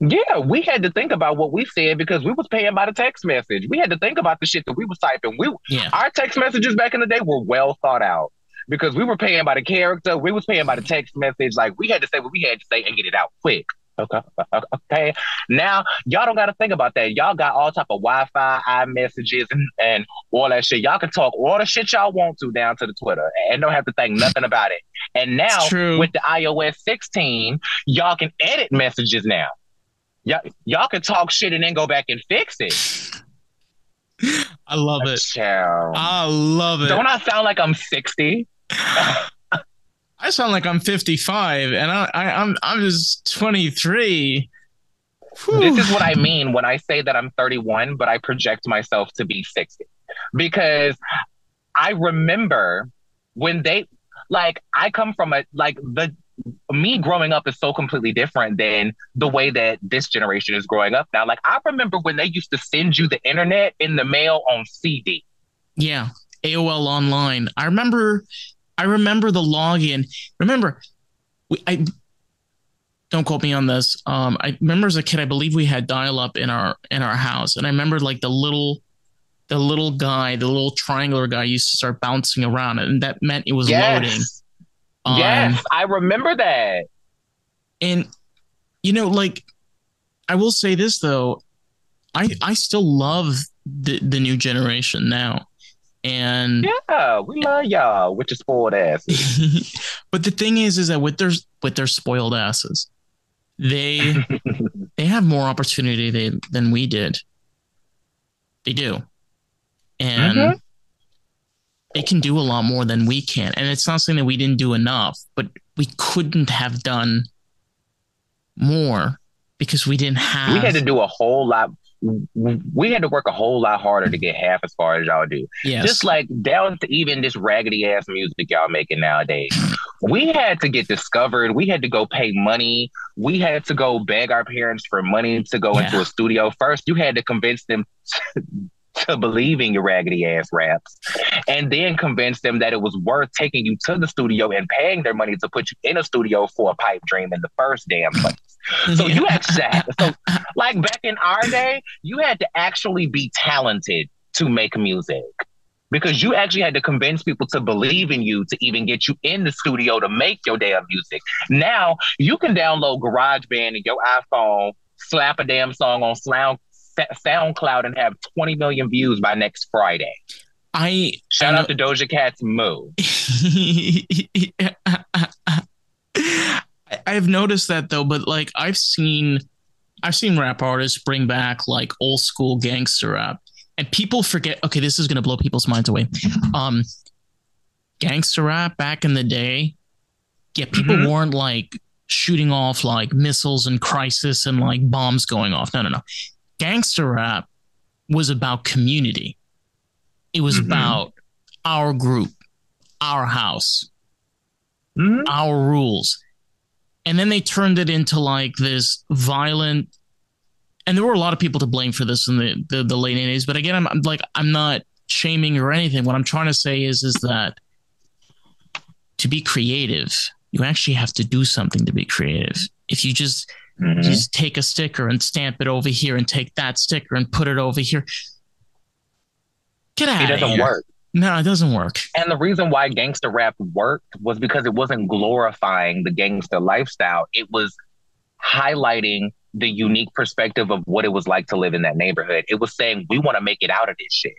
yeah, we had to think about what we said because we was paying by the text message. We had to think about the shit that we was typing. We yeah. our text messages back in the day were well thought out because we were paying by the character. We was paying by the text message. Like we had to say what we had to say and get it out quick. Okay. Okay. Now y'all don't got to think about that. Y'all got all type of Wi-Fi, iMessages, and, and all that shit. Y'all can talk all the shit y'all want to down to the Twitter, and don't have to think nothing about it. And now with the iOS 16, y'all can edit messages now. Y'all, y'all can talk shit and then go back and fix it. I love it. Child. I love it. Don't I sound like I'm 60? I sound like I'm 55 and I, I am I'm, I'm just 23. Whew. This is what I mean when I say that I'm 31, but I project myself to be 60. Because I remember when they like I come from a like the me growing up is so completely different than the way that this generation is growing up now. Like I remember when they used to send you the internet in the mail on CD. Yeah. AOL online. I remember I remember the login. Remember, we, I don't quote me on this. Um, I remember as a kid, I believe we had dial up in our in our house, and I remember like the little the little guy, the little triangular guy used to start bouncing around, and that meant it was yes. loading. Um, yes, I remember that. And you know, like I will say this though, I I still love the the new generation now. And yeah, we love y'all with your spoiled asses. but the thing is, is that with their with their spoiled asses, they they have more opportunity they, than we did. They do, and mm-hmm. They can do a lot more than we can. And it's not saying that we didn't do enough, but we couldn't have done more because we didn't have. We had to do a whole lot we had to work a whole lot harder to get half as far as y'all do. Yes. Just like down to even this raggedy ass music y'all making nowadays. we had to get discovered. We had to go pay money. We had to go beg our parents for money to go yeah. into a studio. First, you had to convince them to believe in your raggedy ass raps and then convince them that it was worth taking you to the studio and paying their money to put you in a studio for a pipe dream in the first damn place. So you actually so like back in our day, you had to actually be talented to make music. Because you actually had to convince people to believe in you to even get you in the studio to make your damn music. Now you can download GarageBand in your iPhone, slap a damn song on SoundCloud and have 20 million views by next Friday. I shout I out to Doja Cat's Moo. I've noticed that though, but like I've seen I've seen rap artists bring back like old school gangster rap. And people forget, okay, this is gonna blow people's minds away. Um gangster rap back in the day, yeah, people mm-hmm. weren't like shooting off like missiles and crisis and like bombs going off. No, no, no gangster rap was about community. It was mm-hmm. about our group, our house, mm-hmm. our rules. And then they turned it into like this violent and there were a lot of people to blame for this in the, the, the late 80s. But again, I'm, I'm like I'm not shaming or anything. What I'm trying to say is is that to be creative, you actually have to do something to be creative. If you just Mm-hmm. Just take a sticker and stamp it over here and take that sticker and put it over here. Get out. It doesn't here. work. No, it doesn't work. And the reason why gangster rap worked was because it wasn't glorifying the gangster lifestyle. It was highlighting the unique perspective of what it was like to live in that neighborhood. It was saying we want to make it out of this shit.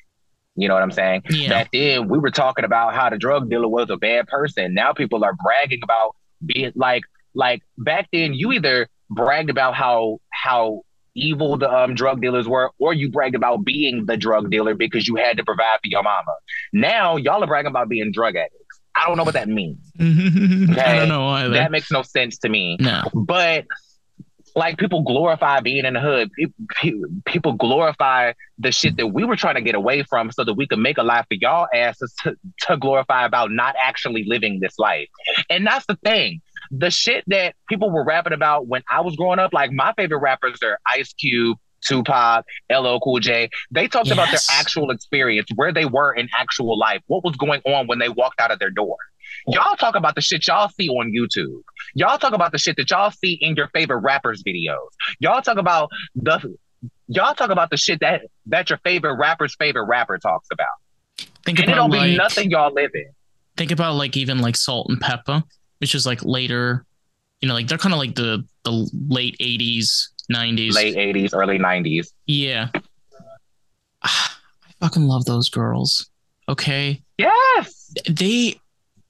You know what I'm saying? Yeah. Back then, we were talking about how the drug dealer was a bad person. Now people are bragging about being like, like back then, you either bragged about how how evil the um, drug dealers were, or you bragged about being the drug dealer because you had to provide for your mama. Now y'all are bragging about being drug addicts. I don't know what that means. Okay? I don't know either. That makes no sense to me. No. But like people glorify being in the hood. People glorify the shit that we were trying to get away from so that we could make a life for y'all asses to, to glorify about not actually living this life. And that's the thing the shit that people were rapping about when I was growing up, like my favorite rappers are Ice Cube, Tupac, LL Cool J. They talked yes. about their actual experience, where they were in actual life, what was going on when they walked out of their door. Y'all talk about the shit y'all see on YouTube. Y'all talk about the shit that y'all see in your favorite rappers' videos. Y'all talk about the y'all talk about the shit that that your favorite rapper's favorite rapper talks about. Think and about it'll like, be nothing y'all live in. Think about like even like Salt-N-Pepa which is like later, you know, like they're kind of like the the late 80s, 90s. Late 80s, early 90s. Yeah. I fucking love those girls. Okay. Yes. They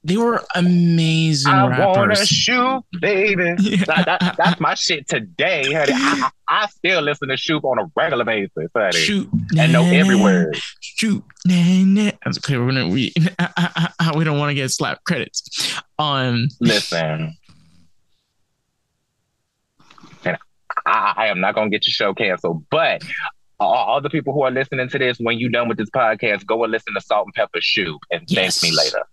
they were amazing I rappers. wanna shoop, baby. Yeah. That, that, that's my shit today, honey. I, I, still listen to Shoop on a regular basis, honey. Shoop and know every word. Shoot, nah, nah. That's okay. We're gonna we ah, ah, ah, we don't want to get slap credits. Um, listen. And I, I am not gonna get your show canceled, but all the people who are listening to this, when you're done with this podcast, go and listen to Salt and Pepper Shoop and yes. thank me later.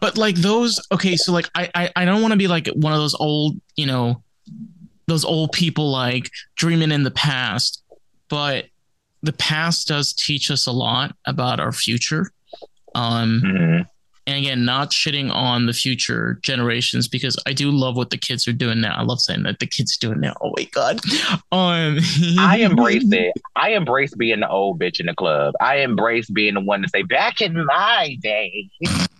But like those, okay, so like I I, I don't want to be like one of those old, you know, those old people like dreaming in the past, but the past does teach us a lot about our future. Um, mm-hmm. and again not shitting on the future generations because i do love what the kids are doing now. I love saying that the kids are doing now. Oh my god. Um i embrace it i embrace being the old bitch in the club. I embrace being the one to say back in my day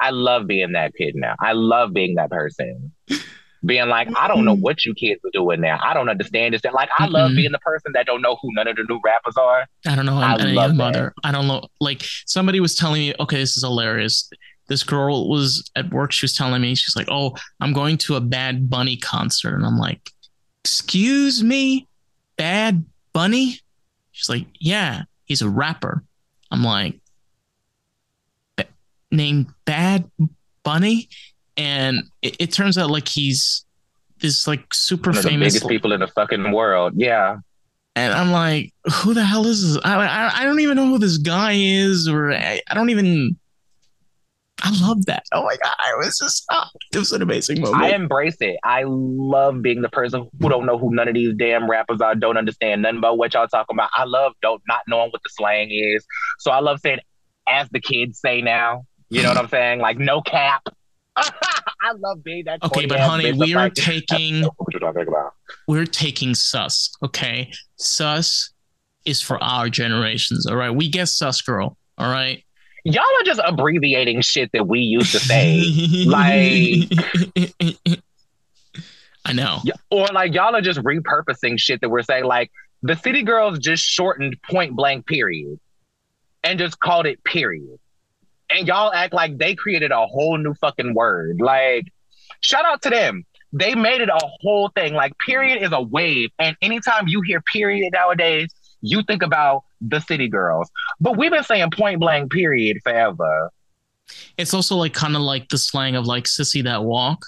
i love being that kid now i love being that person being like, I don't know what you kids are doing now. I don't understand this. Like, I love mm-hmm. being the person that don't know who none of the new rappers are. I don't know I any of mother. I don't know. Like somebody was telling me, okay, this is hilarious. This girl was at work. She was telling me, she's like, oh, I'm going to a Bad Bunny concert, and I'm like, excuse me, Bad Bunny? She's like, yeah, he's a rapper. I'm like, named Bad Bunny? and it, it turns out like he's this like super One of famous the biggest people in the fucking world. Yeah. And I'm like, who the hell is this? I, I, I don't even know who this guy is, or I, I don't even. I love that. Oh my god, it was just oh, it was an amazing moment. I embrace it. I love being the person who don't know who none of these damn rappers are, don't understand nothing about what y'all talking about. I love don't not knowing what the slang is. So I love saying, as the kids say now. You know what I'm saying? Like no cap. I love being that. Okay, but honey, we are like, taking. What you're talking about? We're taking sus. Okay, sus is for our generations. All right, we get sus girl. All right. Y'all are just abbreviating shit that we used to say. like. I know. Or like y'all are just repurposing shit that we're saying. Like the City Girls just shortened point blank period and just called it period and y'all act like they created a whole new fucking word. Like, shout out to them. They made it a whole thing. Like, period is a wave. And anytime you hear period nowadays, you think about the city girls. But we've been saying point blank period forever. It's also like kind of like the slang of like sissy that walk.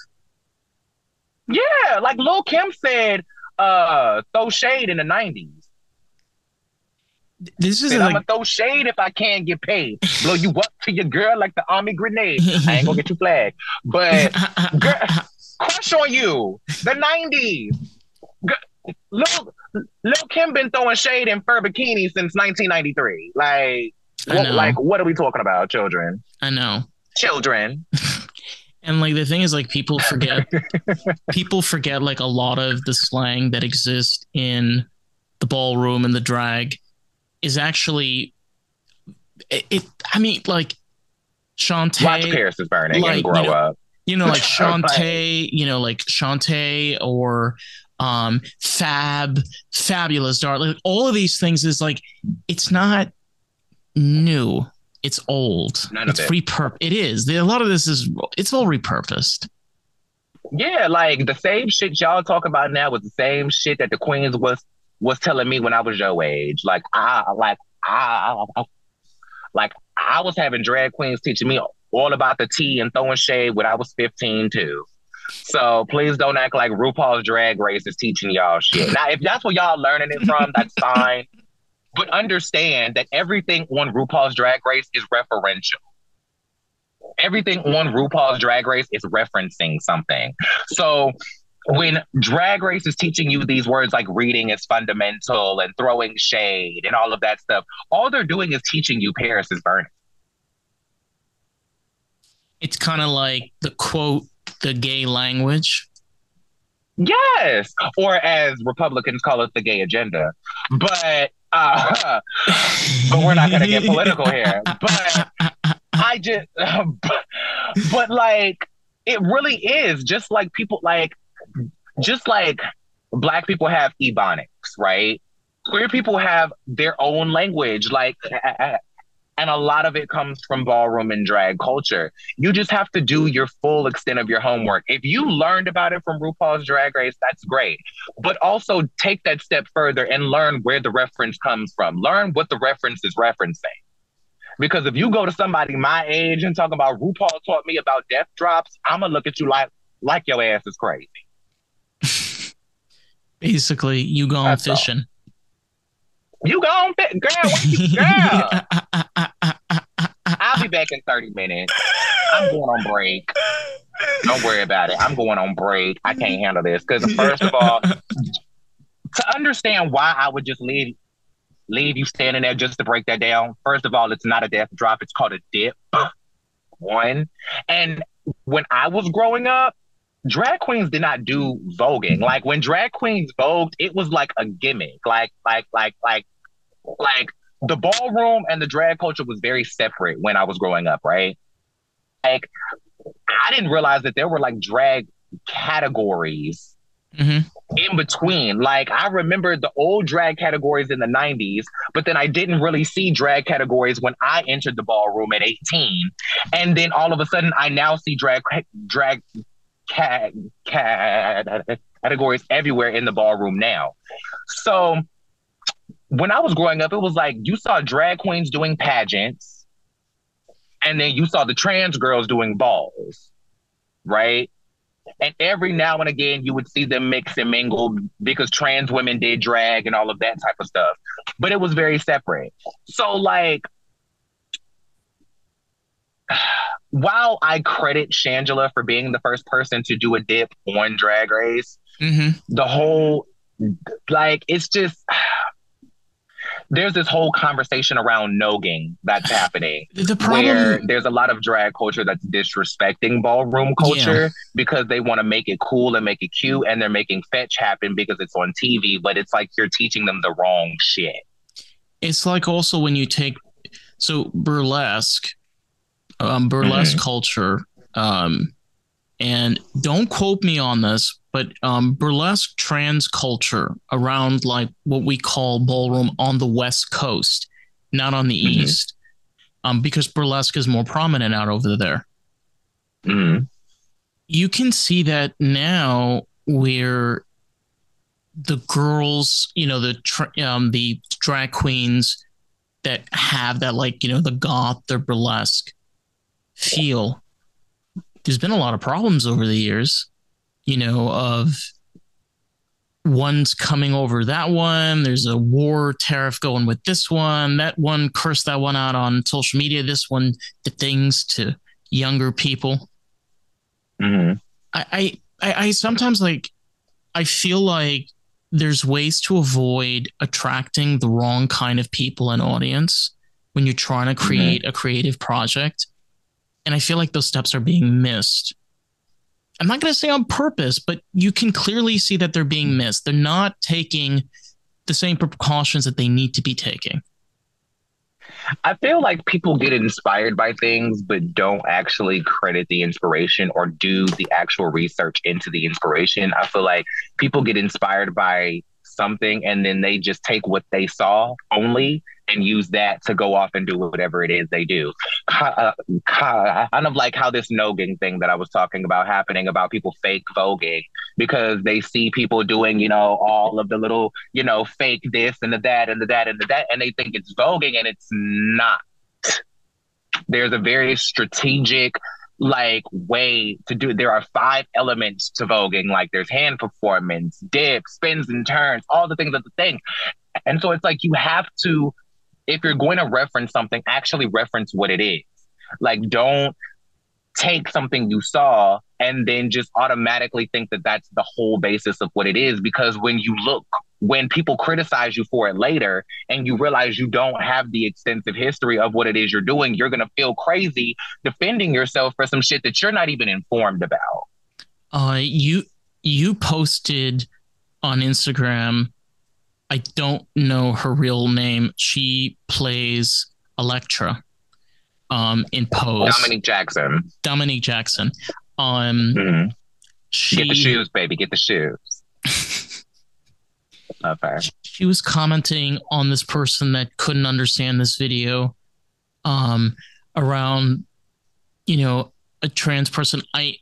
Yeah, like Lil Kim said, uh, throw shade in the 90s. This is like, I'm gonna throw shade if I can't get paid. Blow you up to your girl like the army grenade. I ain't gonna get you flagged, but girl, crush on you. The '90s. Lil, Lil Kim been throwing shade in fur bikinis since 1993. Like, what, like what are we talking about, children? I know, children. And like the thing is, like people forget, people forget like a lot of the slang that exists in the ballroom and the drag is actually it, it I mean, like Shantae. Watch Paris is burning like, and grow you know, up. You know, like Shantae, you know, like Shantae or um Fab, Fabulous Dark. Like all of these things is like it's not new. It's old. None it's repurposed. It is. A lot of this is it's all repurposed. Yeah, like the same shit y'all talk about now was the same shit that the Queens was was telling me when I was your age. Like I like I, I like I was having drag queens teaching me all about the tea and throwing shade when I was 15 too. So please don't act like RuPaul's Drag Race is teaching y'all shit. Now, if that's where y'all learning it from, that's fine. But understand that everything on RuPaul's Drag Race is referential. Everything on RuPaul's Drag Race is referencing something. So when drag race is teaching you these words like reading is fundamental and throwing shade and all of that stuff, all they're doing is teaching you Paris is burning. It's kind of like the quote, the gay language. Yes, or as Republicans call it, the gay agenda. But uh, but we're not going to get political here. But I just, but, but like, it really is just like people like just like black people have ebonics, right? Queer people have their own language, like, and a lot of it comes from ballroom and drag culture. You just have to do your full extent of your homework. If you learned about it from RuPaul's Drag Race, that's great. But also take that step further and learn where the reference comes from. Learn what the reference is referencing. Because if you go to somebody my age and talk about RuPaul taught me about death drops, I'm gonna look at you like like your ass is crazy. Basically, you gone That's fishing. All. You gone fit, girl. girl. I'll be back in 30 minutes. I'm going on break. Don't worry about it. I'm going on break. I can't handle this. Because first of all, to understand why I would just leave leave you standing there just to break that down. First of all, it's not a death drop, it's called a dip. One. And when I was growing up, drag queens did not do voguing. Like when drag queens vogued, it was like a gimmick. Like, like, like, like, like the ballroom and the drag culture was very separate when I was growing up, right? Like I didn't realize that there were like drag categories mm-hmm. in between. Like I remember the old drag categories in the 90s, but then I didn't really see drag categories when I entered the ballroom at 18. And then all of a sudden I now see drag drag cat, cat categories everywhere in the ballroom now. So when I was growing up, it was like you saw drag queens doing pageants, and then you saw the trans girls doing balls, right? And every now and again, you would see them mix and mingle because trans women did drag and all of that type of stuff. But it was very separate. So, like, while I credit Shangela for being the first person to do a dip on Drag Race, mm-hmm. the whole, like, it's just there's this whole conversation around nogging that's happening the problem... where there's a lot of drag culture that's disrespecting ballroom culture yeah. because they want to make it cool and make it cute and they're making fetch happen because it's on TV, but it's like you're teaching them the wrong shit. It's like also when you take so burlesque, um, burlesque mm-hmm. culture, um, and don't quote me on this, but um, burlesque trans culture around like what we call ballroom on the West Coast, not on the mm-hmm. East, um, because burlesque is more prominent out over there. Mm-hmm. You can see that now where the girls, you know, the tra- um, the drag queens that have that like you know the goth, the burlesque feel there's been a lot of problems over the years, you know, of one's coming over that one. There's a war tariff going with this one. That one cursed that one out on social media. This one did things to younger people. Mm-hmm. I, I, I sometimes like, I feel like there's ways to avoid attracting the wrong kind of people and audience when you're trying to create mm-hmm. a creative project. And I feel like those steps are being missed. I'm not going to say on purpose, but you can clearly see that they're being missed. They're not taking the same precautions that they need to be taking. I feel like people get inspired by things, but don't actually credit the inspiration or do the actual research into the inspiration. I feel like people get inspired by something and then they just take what they saw only and use that to go off and do whatever it is they do. Uh, kind of like how this nogging thing that I was talking about happening about people fake voguing because they see people doing, you know, all of the little, you know, fake this and the that and the that and the that, and they think it's voguing and it's not. There's a very strategic like way to do it. There are five elements to voguing. Like there's hand performance, dips, spins and turns, all the things of the thing. And so it's like you have to, if you're going to reference something, actually reference what it is. Like don't take something you saw and then just automatically think that that's the whole basis of what it is. Because when you look when people criticize you for it later and you realize you don't have the extensive history of what it is you're doing, you're going to feel crazy defending yourself for some shit that you're not even informed about. Uh, you you posted on Instagram. I don't know her real name. She plays Elektra um, in Pose. Dominique Jackson. Dominique Jackson. Um, mm-hmm She, get the shoes, baby. Get the shoes. Okay. She was commenting on this person that couldn't understand this video um, around, you know, a trans person. I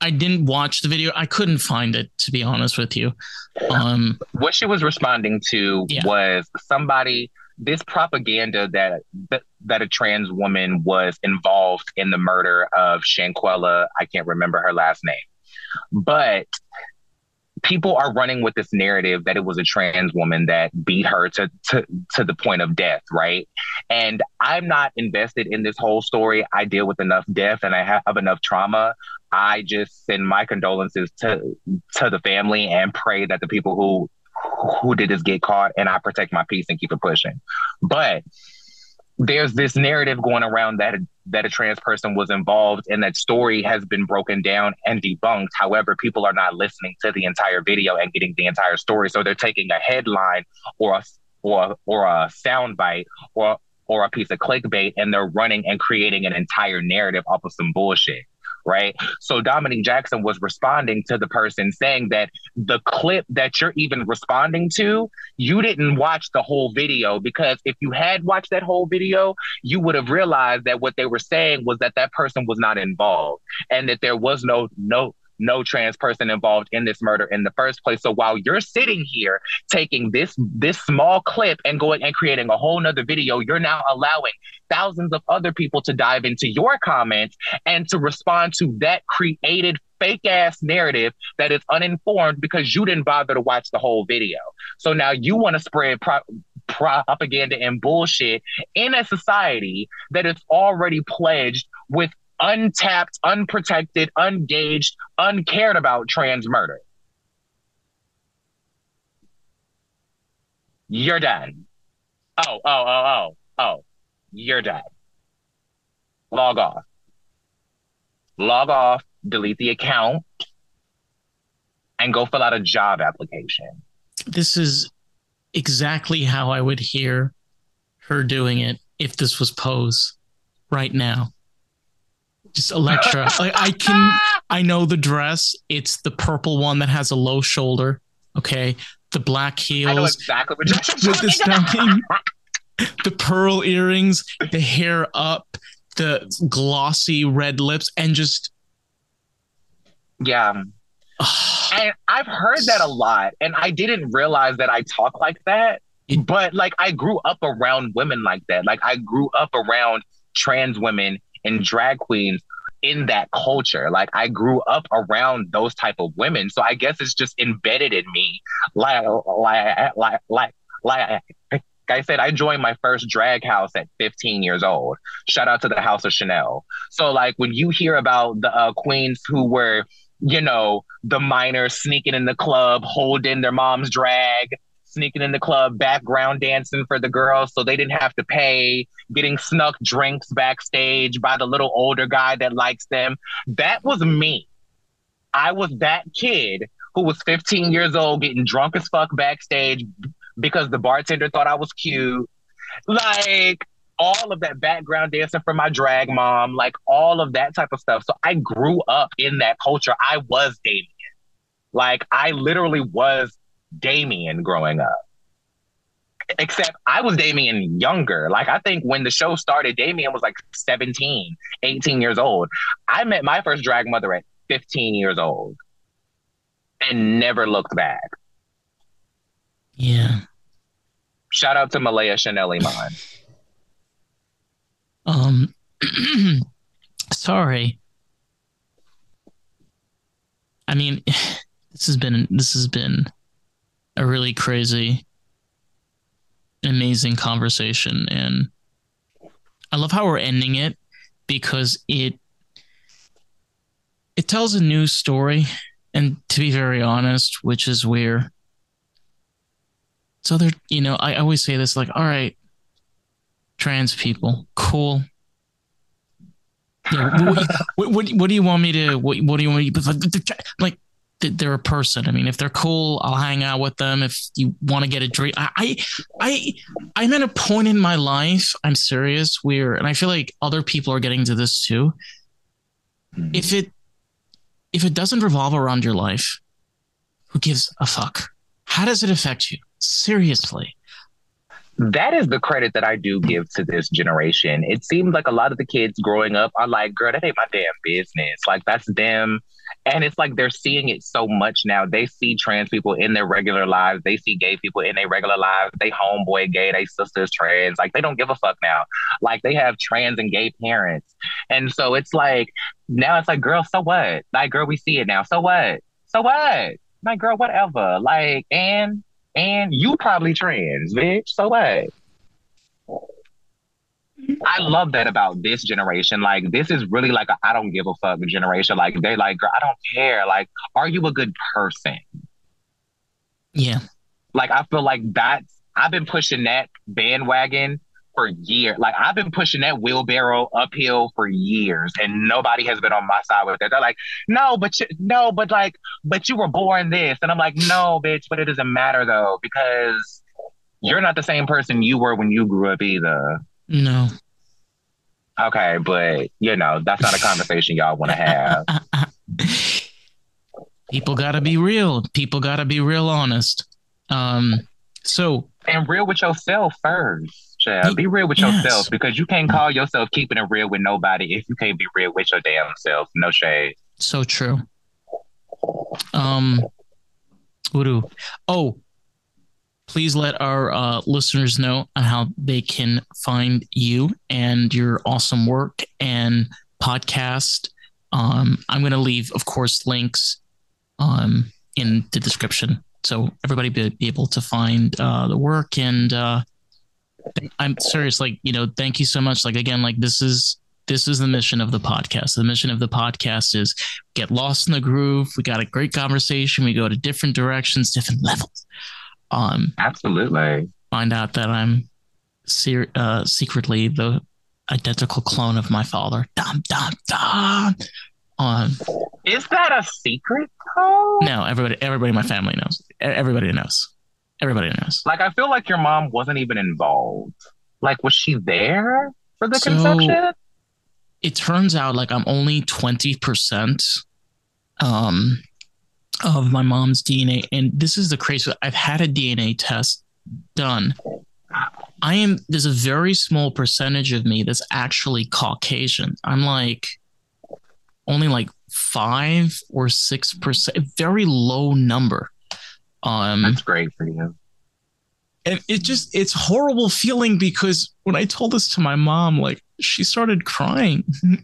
I didn't watch the video. I couldn't find it to be honest with you. Um, what she was responding to yeah. was somebody this propaganda that, that that a trans woman was involved in the murder of Shanquella. I can't remember her last name, but people are running with this narrative that it was a trans woman that beat her to, to to the point of death, right? And I'm not invested in this whole story. I deal with enough death and I have enough trauma. I just send my condolences to to the family and pray that the people who who did this get caught and I protect my peace and keep it pushing. But there's this narrative going around that that a trans person was involved and that story has been broken down and debunked. However, people are not listening to the entire video and getting the entire story. So they're taking a headline or a or or a soundbite or or a piece of clickbait and they're running and creating an entire narrative off of some bullshit right? So Dominique Jackson was responding to the person saying that the clip that you're even responding to, you didn't watch the whole video because if you had watched that whole video, you would have realized that what they were saying was that that person was not involved and that there was no no no trans person involved in this murder in the first place. So while you're sitting here taking this this small clip and going and creating a whole nother video, you're now allowing thousands of other people to dive into your comments and to respond to that created fake ass narrative that is uninformed because you didn't bother to watch the whole video. So now you want to spread pro- propaganda and bullshit in a society that is already pledged with untapped, unprotected, ungaged, uncared about trans murder. You're done. Oh, oh, oh, oh, oh. You're done. Log off. Log off, delete the account, and go fill out a job application. This is exactly how I would hear her doing it if this was Pose right now just Elektra. I, I can. I know the dress. It's the purple one that has a low shoulder. Okay, the black heels. I know exactly what you're with the stocking, the pearl earrings, the hair up, the glossy red lips, and just yeah. and I've heard that a lot, and I didn't realize that I talk like that. But like, I grew up around women like that. Like, I grew up around trans women and drag queens in that culture. Like I grew up around those type of women, so I guess it's just embedded in me. Like like like like like. I said, I joined my first drag house at 15 years old. Shout out to the House of Chanel. So, like, when you hear about the uh, queens who were, you know, the minors sneaking in the club, holding their mom's drag, sneaking in the club, background dancing for the girls so they didn't have to pay, getting snuck drinks backstage by the little older guy that likes them. That was me. I was that kid who was 15 years old getting drunk as fuck backstage because the bartender thought I was cute. Like all of that background dancing for my drag mom, like all of that type of stuff. So I grew up in that culture. I was Damien. Like I literally was Damien growing up. Except I was Damien younger. Like I think when the show started, Damien was like 17, 18 years old. I met my first drag mother at 15 years old and never looked back. Yeah. Shout out to Malaya Chanel Iman. um sorry. I mean, this has been this has been a really crazy, amazing conversation. And I love how we're ending it because it it tells a new story. And to be very honest, which is where so there, you know, I always say this like, all right, trans people, cool. Yeah, what, what, what, what, do you want me to? What, what do you want me to? Like, they're a person. I mean, if they're cool, I'll hang out with them. If you want to get a drink, I, I, I, am at a point in my life. I'm serious. Where, and I feel like other people are getting to this too. Mm-hmm. If it, if it doesn't revolve around your life, who gives a fuck? How does it affect you? Seriously. That is the credit that I do give to this generation. It seems like a lot of the kids growing up are like, girl, that ain't my damn business. Like, that's them. And it's like they're seeing it so much now. They see trans people in their regular lives. They see gay people in their regular lives. They homeboy gay, they sisters trans. Like, they don't give a fuck now. Like, they have trans and gay parents. And so it's like, now it's like, girl, so what? Like, girl, we see it now. So what? So what? Like, girl, whatever. Like, and and you probably trans, bitch. So what? I love that about this generation. Like, this is really like I don't give a fuck generation. Like, they're like, girl, I don't care. Like, are you a good person? Yeah. Like, I feel like that's I've been pushing that bandwagon for years. Like I've been pushing that wheelbarrow uphill for years, and nobody has been on my side with it. They're like, no, but you, no, but like, but you were born this, and I'm like, no, bitch, but it doesn't matter though because you're not the same person you were when you grew up either. No. Okay, but you know that's not a conversation y'all want to have. People gotta be real. People gotta be real honest. Um. So and real with yourself first child. Be real with yes. yourself because you can't call yourself keeping it real with nobody if you can't be real with your damn self. No shade. So true. Um, Uru. Oh, please let our uh, listeners know how they can find you and your awesome work and podcast. Um, I'm going to leave, of course, links um, in the description so everybody be, be able to find uh, the work and uh, I'm serious. Like, you know, thank you so much. Like, again, like this is this is the mission of the podcast. The mission of the podcast is get lost in the groove. We got a great conversation. We go to different directions, different levels. Um, absolutely. Find out that I'm uh, secretly the identical clone of my father. Dum dum dum. Um, is that a secret? Though? No, everybody, everybody in my family knows. Everybody knows. Everybody knows. Like I feel like your mom wasn't even involved. Like was she there for the so, conception? It turns out like I'm only 20% um of my mom's DNA and this is the crazy I've had a DNA test done. I am there's a very small percentage of me that's actually Caucasian. I'm like only like 5 or 6%, very low number. Um, That's great for you. And it just, it's horrible feeling because when I told this to my mom, like she started crying.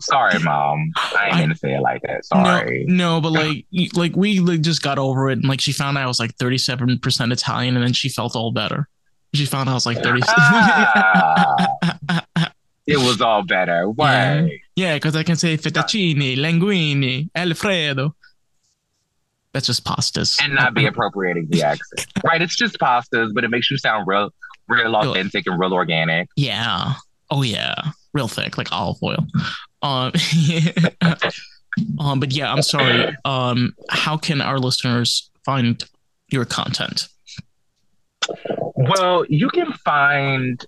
Sorry, mom. I didn't say it like that. Sorry. No, no, but like, like we like, just got over it, and like she found out I was like thirty-seven percent Italian, and then she felt all better. She found out I was like thirty. Ah, it was all better. Why? Yeah, because yeah, I can say fettuccine, linguine, Alfredo. That's just pastas. And not be appropriating the accent. right. It's just pastas, but it makes you sound real, real authentic and real organic. Yeah. Oh yeah. Real thick, like olive oil. Um, um but yeah, I'm sorry. Um, how can our listeners find your content? Well, you can find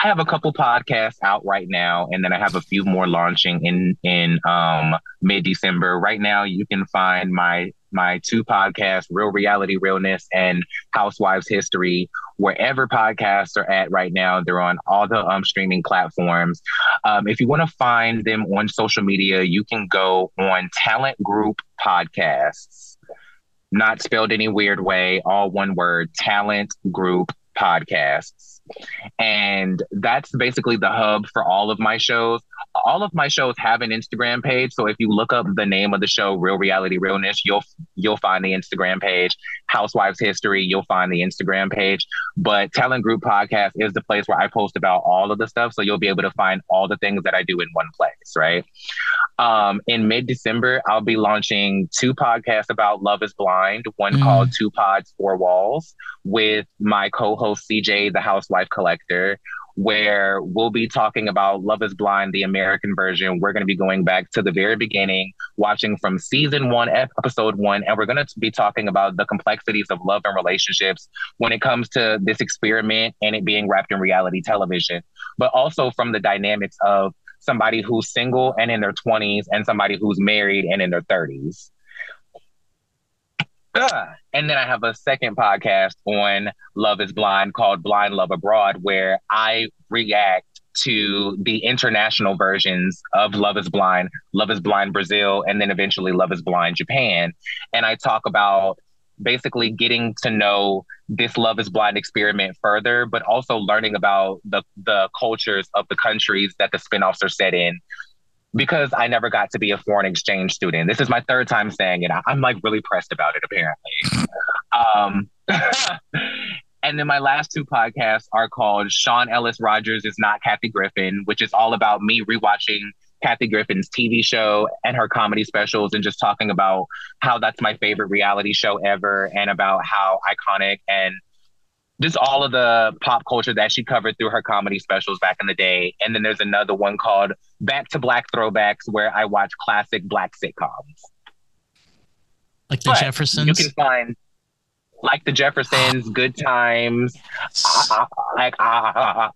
I have a couple podcasts out right now, and then I have a few more launching in in um, mid December. Right now, you can find my my two podcasts, Real Reality Realness and Housewives History, wherever podcasts are at right now. They're on all the um, streaming platforms. Um, if you want to find them on social media, you can go on Talent Group Podcasts. Not spelled any weird way, all one word, Talent Group Podcasts and that's basically the hub for all of my shows. All of my shows have an Instagram page, so if you look up the name of the show, Real Reality Realness, you'll you'll find the Instagram page. Housewives History, you'll find the Instagram page. But Talent Group Podcast is the place where I post about all of the stuff, so you'll be able to find all the things that I do in one place, right? Um, in mid December, I'll be launching two podcasts about Love is Blind, one mm. called Two Pods, Four Walls, with my co host CJ, the Housewife Collector, where we'll be talking about Love is Blind, the American version. We're going to be going back to the very beginning, watching from season one, episode one, and we're going to be talking about the complexities of love and relationships when it comes to this experiment and it being wrapped in reality television, but also from the dynamics of somebody who's single and in their 20s, and somebody who's married and in their 30s. Uh, and then I have a second podcast on Love is Blind called Blind Love Abroad, where I react to the international versions of Love is Blind, Love is Blind Brazil, and then eventually Love is Blind Japan. And I talk about basically getting to know this Love is Blind experiment further, but also learning about the the cultures of the countries that the spinoffs are set in. Because I never got to be a foreign exchange student. This is my third time saying it. I'm like really pressed about it, apparently. Um, and then my last two podcasts are called Sean Ellis Rogers is Not Kathy Griffin, which is all about me rewatching Kathy Griffin's TV show and her comedy specials and just talking about how that's my favorite reality show ever and about how iconic and just all of the pop culture that she covered through her comedy specials back in the day. And then there's another one called Back to Black Throwbacks where I watch classic black sitcoms. Like the but Jeffersons? You can find like the Jeffersons, Good Times, uh, like uh,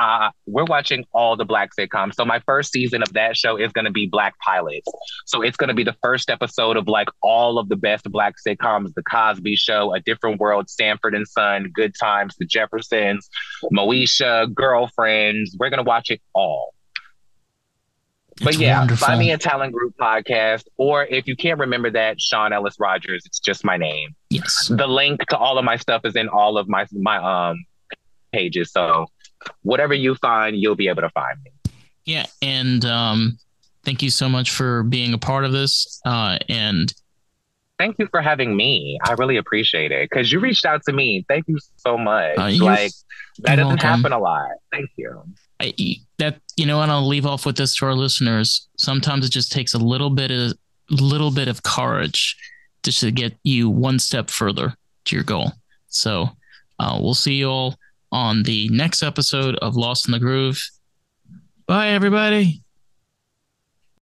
uh, we're watching all the black sitcoms. So my first season of that show is going to be Black Pilots. So it's going to be the first episode of like all of the best black sitcoms: The Cosby Show, A Different World, Sanford and Son, Good Times, The Jeffersons, Moesha, Girlfriends. We're going to watch it all. But yeah, wonderful. find me a talent group podcast, or if you can't remember that, Sean Ellis Rogers. It's just my name. Yes. The link to all of my stuff is in all of my my um pages. So whatever you find, you'll be able to find me. Yeah, and um, thank you so much for being a part of this. Uh, and thank you for having me. I really appreciate it because you reached out to me. Thank you so much. Uh, like that doesn't welcome. happen a lot. Thank you. I, that you know, and I'll leave off with this to our listeners. Sometimes it just takes a little bit of little bit of courage just to get you one step further to your goal. So uh, we'll see you all on the next episode of Lost in the Groove. Bye, everybody.